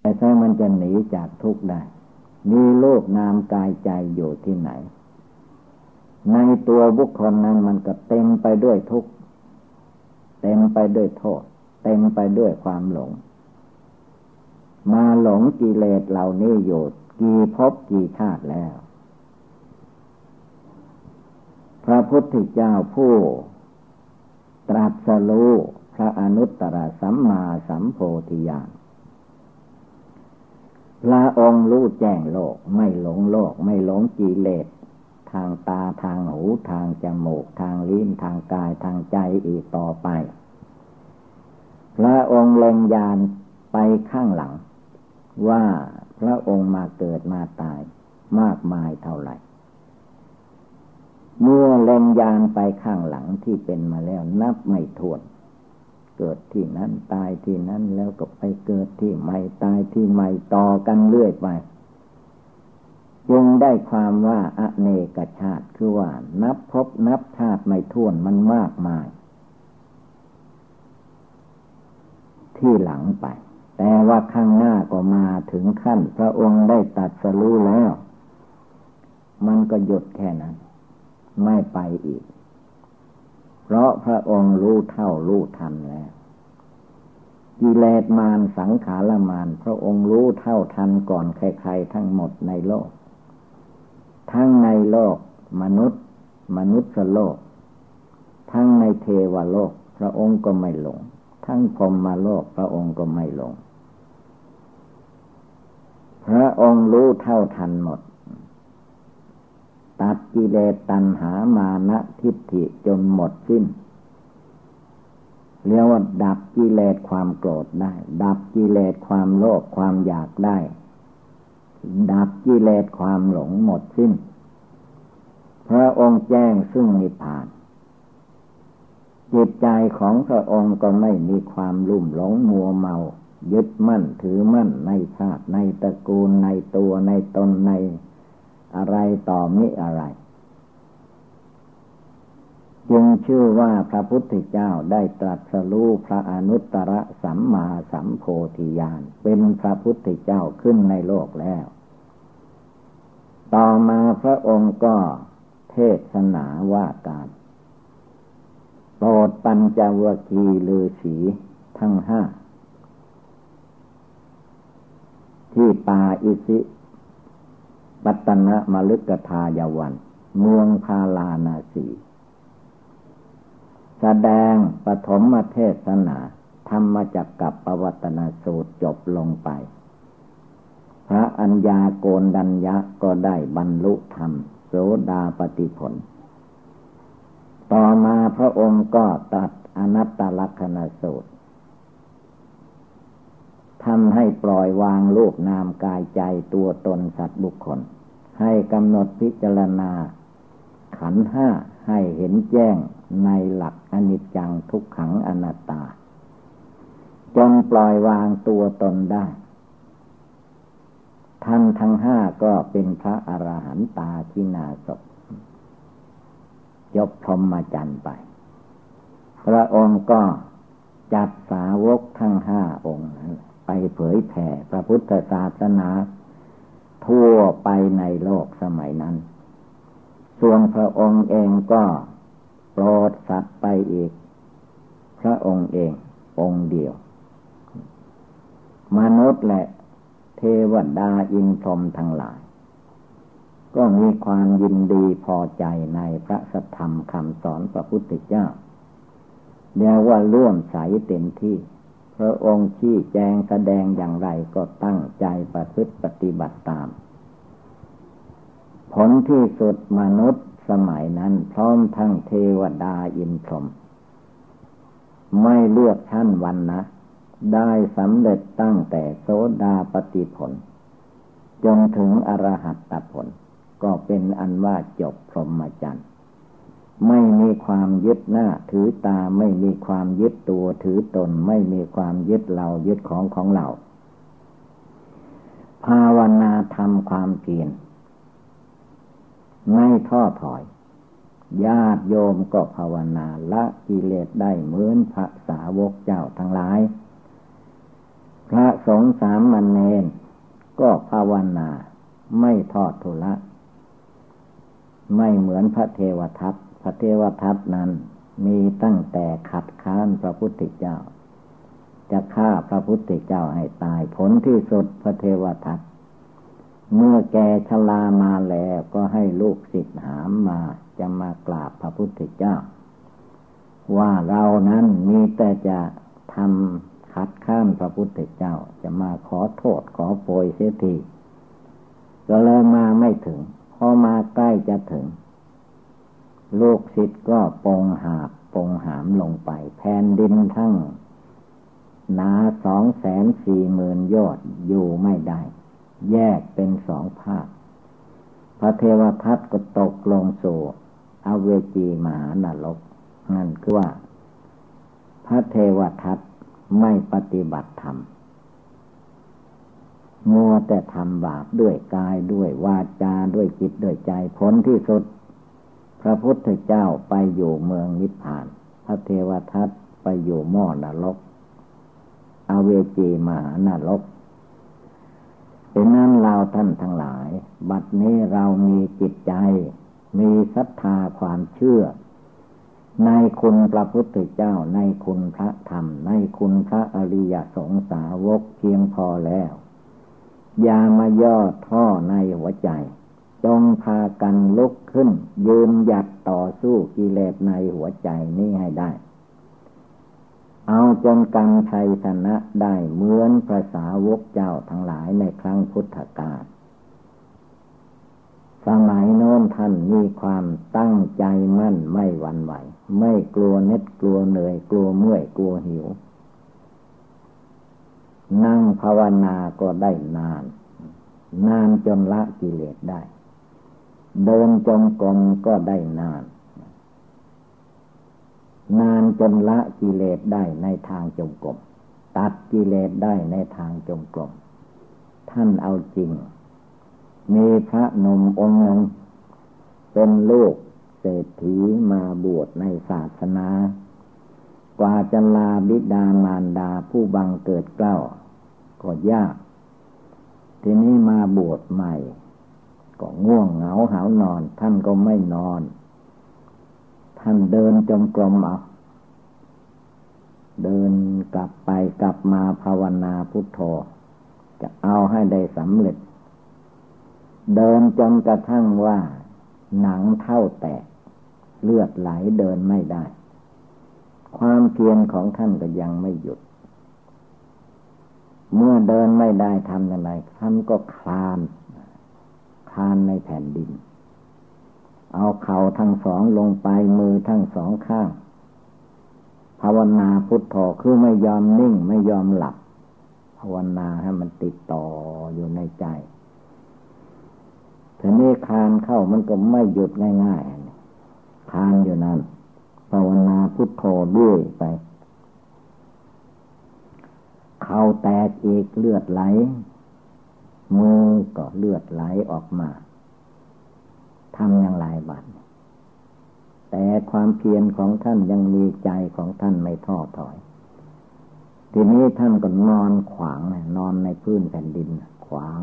แต่ถ้ามันจะหนีจากทุกข์ได้ มีโลกนามกายใจอยู่ที่ไหน ในตัวบุคคลนั้นมันก็เต็มไปด้วยทุกข์เต็มไปด้วยโทษ เต็มไปด้วยความหลง มาหลงกิเลสเหล่านี้อยู่กี่ภพกี่ชาติแล้ว พระพุทธเจ้าผู้ ตรัสรู้พระอนุตตรสัมมาสัมโพธิญาณ พระองค์รู้แจ้งโลก ไม่หลงโลก ไม่หลงกิเลสทางตาทางหูทางจมูก ทางลิ้นทางกายทางใจอีกต่อไปพระองค์เล็งยานไปข้างหลัง ว่าพระองค์มาเกิดมาตายมากมายเท่าไหร่ เมื่อเล็งยานไปข้างหลังที่เป็นมาแล้วนับไม่ถ้วน เกิดที่นั้นตายที่นั้นแล้วก็ไปเกิดที่ใหม่ตายที่ใหม่ต่อกันเรื่อยไปจึงได้ความว่าอเนกชาติคือว่า นับพบนับชาติไม่ท้วนมันมากมาย ที่หลังไป แต่ว่าข้างหน้าก็มาถึงขั้น พระองค์ได้ตัดสรู้แล้ว มันก็หยุดแค่นั้น ไม่ไปอีก เพราะพระองค์รู้เท่ารู้ทันแล้ว กิเลสมารสังขารมารพระองค์รู้เท่าทันก่อนใครๆทั้งหมดในโลก ทั้งในโลก มนุษย์ มนุษย์โลก ทั้งในเทวโลก พระองค์ก็ไม่หลง ทั้งพรมมาโลกพระองค์ก็ไม่หลง พระองค์รู้เท่าทันหมด ตัดกิเลสตัณหามานะทิฏฐิจนหมดสิ้นเรียกว่าดับกิเลสความโกรธได้ ดับกิเลสความโลภความอยากได้ ดับกิเลสความหลงหมดสิ้น พระองค์แจ้งซึ่งนิพพาน จิตใจของพระองค์ก็ไม่มีความลุ่มหลงมัวเมา ยึดมั่นถือมั่นในชาติในตระกูลในตัวในตนใน อะไรต่อมิอะไร จึงชื่อว่าพระพุทธเจ้าได้ตรัสรู้พระอนุตตรสัมมาสัมโพธิญาณเป็นพระพุทธเจ้าขึ้นในโลกแล้ว ต่อมาพระองค์ก็เทศนาว่าการโปรดปัญจวคีลือสีทั้งห้า ที่ป่าอิสิ ปัตนะมลึกทายวัน เมืองพาลานาสีแสดงปฐมเทศนาธรรมจักกับปวัตนาสูตรจบลงไป พระอัญญาโกนดัญญะก็ได้บรรลุธรรม โสดาปฏิผล ต่อมาพระองค์ก็ตัดอนัตตลักษณสูตร ทำให้ปล่อยวางลูกนามกายใจตัวตนสัตว์บุคคล ให้กำหนดพิจารณา ขันห้าให้เห็นแจ้งในหลักอนิจจังทุกขังอนัตตา จนปล่อยวางตัวตนได้ ท่านทั้งห้าก็เป็นพระอรหันตาที่นาศยกพรหมจรรย์ไป พระองค์ก็จัดสาวกทั้งห้าองค์นั้น ไปเผยแผ่พระพุทธศาสนา ทั่วไปในโลกสมัยนั้น ส่วนพระองค์เองก็โปรดสัตว์ไปอีก พระองค์เององค์เดียว มนุษย์และเทวดาอินทรมทั้งหลาย ก็มีความยินดีพอใจในพระสัทธรรมคำสอนพระพุทธเจ้าเรียกว่าร่วมใสเต็มที่ พระองค์ชี้แจงแสดงอย่างไรก็ตั้งใจประพฤติปฏิบัติตาม ผลที่สุดมนุษย์สมัยนั้นพร้อมทั้งเทวดาอินทรมไม่เลือกชั้นวันนะได้สำเร็จตั้งแต่โสดาปฏิผล จนถึงอรหัตตผล ก็เป็นอันว่าจบพรหมจรรย์ ไม่มีความยึดหน้า ถือตาไม่มีความยึดตัวถือตน ไม่มีความยึดเรายึดของของเรา ภาวนาทำความเพียรไม่ท้อถอย ญาติโยมก็ภาวนาละกิเลสได้เหมือนพระสาวกเจ้าทั้งหลาย พระสงฆ์สามมันเนนก็ภาวนาไม่ทอดทุละ ไม่เหมือนพระเทวทัต พระเทวทัตนั้นมีตั้งแต่ขัดค้านพระพุทธเจ้า จะฆ่าพระพุทธเจ้าให้ตายผลที่สุดพระเทวทัตเมื่อแกชลามาแล้วก็ให้ลูกศิษย์หามมาจะมากราบพระพุทธเจ้า ว่าเรานั้นมีแต่จะทำขัดข้ามพระพุทธเจ้า จะมาขอโทษขอโปรยเสียทีก็เลยมาไม่ถึงพอมาใกล้จะถึง ลูกศิษย์ก็ปงหาบปงหามลงไป แผ่นดินทั้งหนาสองแสนสี่หมื่นยอดอยู่ไม่ได้ แยกเป็นสองภาค พระเทวทัตก็ตกลงสู่อเวจีมหานรก นั่นคือว่า พระเทวทัตไม่ปฏิบัติธรรมมัวแต่ทำบาปด้วยกายด้วยวาจาด้วยจิตด้วยใจผลที่สุด พระพุทธเจ้าไปอยู่เมืองนิพพาน พระเทวทัตไปอยู่หม้อนรก อเวจีมหานรกเป็นนั้นเราท่านทั้งหลาย บัดนี้เรามีจิตใจ มีศรัทธาความเชื่อ ในคุณพระพุทธเจ้า ในคุณพระธรรม ในคุณพระอริยสงสาวกเพียงพอแล้ว อย่ามาย่อท่อในหัวใจ จงพากันลุกขึ้น ยืนหยัดต่อสู้กิเลสในหัวใจนี้ให้ได้ เอาจนกันไทยชนะได้เหมือนพระสาวกเจ้าทั้งหลายในครั้งพุทธกาลสมัยโน้นท่านมีความตั้งใจมั่นไม่หวั่นไหว ไม่กลัวเน็ดกลัวเหนื่อยกลัวเมื่อยกลัวหิว นั่งภาวนาก็ได้นาน นานจนละกิเลสได้ เดินจงกรมก็ได้นาน นานจนละกิเลสได้ในทางจงกรมตัดกิเลสได้ในทางจงกรมท่านเอาจริง มีพระนมองค์หนึ่ง เป็นลูกเศรษฐีมาบวชในศาสนา กว่าจะลาบิดามารดาผู้บังเกิดเกล้า ก็ยาก ทีนี้มาบวชใหม่ ก็ง่วงเหงาหานอน ท่านก็ไม่นอน ท่านเดินจงกรมเอาเดินกลับไปกลับมาภาวนาพุทโธ จะเอาให้ได้สำเร็จ เดินจนกระทั่งว่า หนังเท่าแตก เลือดไหลเดินไม่ได้ ความเพียรของท่านก็ยังไม่หยุด เมื่อเดินไม่ได้ทำอย่างไรท่านก็คลาน คานในแผ่นดิน เอาเข่าทั้งสองลงไปมือทั้งสองข้าง ภาวนาพุทโธคือไม่ยอมนิ่งไม่ยอมหลับ ภาวนาให้มันติดต่ออยู่ในใจแต่นี่คานเข้ามันก็ไม่หยุดง่ายๆคานอยู่นั้นภาวนาพุทโธด้วยไป เข้าแตกเอกเลือดไหล มือก็เลือดไหลออกมาทำอย่างไรบัดแต่ความเพียรของท่านยังมีใจของท่านไม่ท้อถอย ทีนี้ท่านก็นอนขวางนอนในพื้นแผ่นดิน ขวาง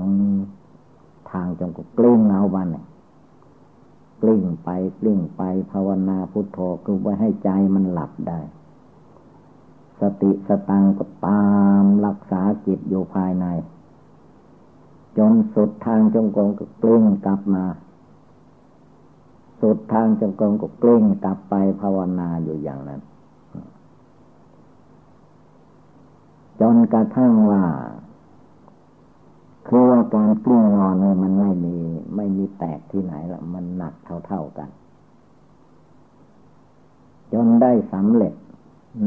ทางจงก็กลิ้งเอาวันกลิ้งไปกลิ้งไปภาวนาพุทโธคือไว้ให้ใจมันหลับได้ สติสตังก็ตามรักษาจิตอยู่ภายใน จนสุดทางจงกรมก็กลิ้งกลับมา สุดทางจงกรมก็กลิ้งกลับไปภาวนาอยู่อย่างนั้น จนกระทั่งว่าคือว่าการกลิ้งงอนนี่มันไม่มี ไม่มีแตกที่ไหนละมันหนักเท่าๆกัน จนได้สำเร็จ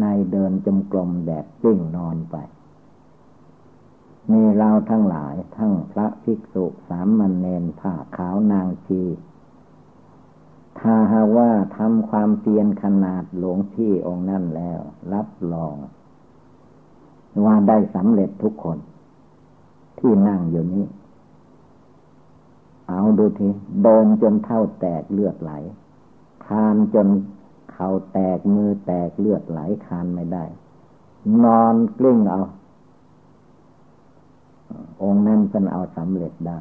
ในเดินจมกลมแบบกลิ้งนอนไป มีเราทั้งหลายทั้งพระภิกษุสามมันเนนผ้าขาวนางชีถ้าหาว่าทำความเพียรขนาดหลวงที่องค์นั่นแล้ว รับรอง ว่าได้สำเร็จทุกคน ที่นั่งอยู่นี้ เอาดูทีโดนจนเท่าแตกเลือดไหล คานจนเข่าแตกมือแตกเลือดไหลคานไม่ได้ นอนกลิ้งเอา องค์นั้นเป็นเอาสำเร็จได้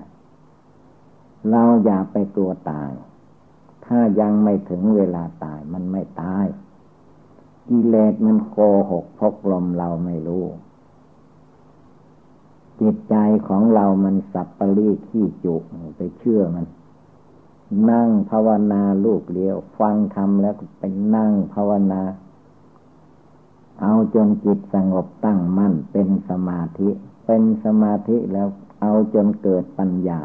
เราอย่าไปกลัวตาย ถ้ายังไม่ถึงเวลาตายมันไม่ตายกิเลสมันโกหกพกลมเราไม่รู้ จิตใจของเรามันสับปะรีขี้จุกไปเชื่อมัน นั่งภาวนาลูกเดียว ฟังทำแล้วไปนั่งภาวนา เอาจนจิตสงบตั้งมั่นเป็นสมาธิ เป็นสมาธิแล้วเอาจนเกิดปัญญา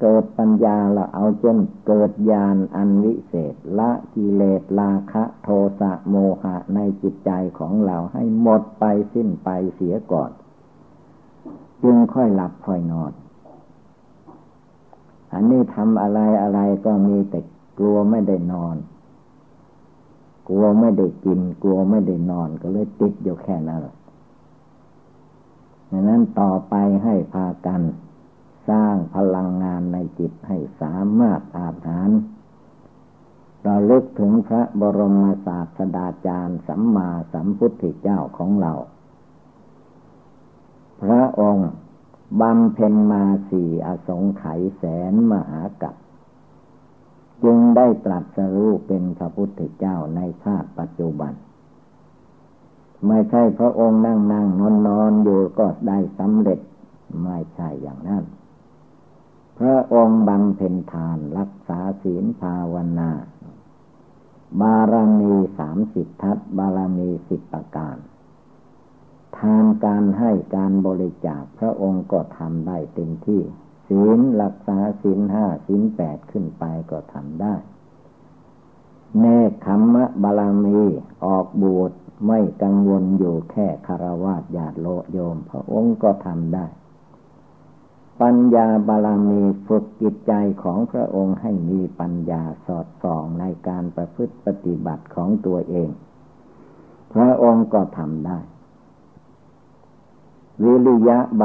เกิดปัญญาแล้วเอาจนเกิดญาณอันวิเศษ ละกิเลสราคะโทสะโมหะในจิตใจของเราให้หมดไปสิ้นไปเสียก่อน จึงค่อยหลับค่อยนอน อันนี้ทำอะไรอะไรก็มีแต่กลัวไม่ได้นอน กลัวไม่ได้กิน กลัวไม่ได้นอนก็เลยติดอยู่แค่นั้น ดังนั้นต่อไปให้พากัน สร้างพลังงานในจิตให้สามารถอาหารเราลึกถึงพระบรมศาสดาจารย์สัมมาสัมพุทธเจ้าของเรา พระองค์บำเพ็ญมาสี่อสงไขยแสนมหากัปจึงได้ตรัสรู้เป็นพระพุทธเจ้าในชาติปัจจุบัน ไม่ใช่พระองค์นั่งนั่งนอนนอนอยู่ก็ได้สำเร็จ ไม่ใช่อย่างนั้น พระองค์บำเพ็ญทานรักษาศีลภาวนา บารมีสามสิบทัศบารมีสิบประการ ทานการให้การบริจาคพระองค์ก็ทำได้เต็มที่ ศีลรักษาศีลห้าศีลแปดขึ้นไปก็ทำได้เนคขมมะบาลามีออกบวช ไม่กังวลอยู่แค่คารวะญาติโลโยม พระองค์ก็ทำได้ ปัญญาบาลามีฝึกจิตใจของพระองค์ให้มีปัญญาสอดส่องในการประพฤติปฏิบัติของตัวเอง พระองค์ก็ทำได้ วิริยะบา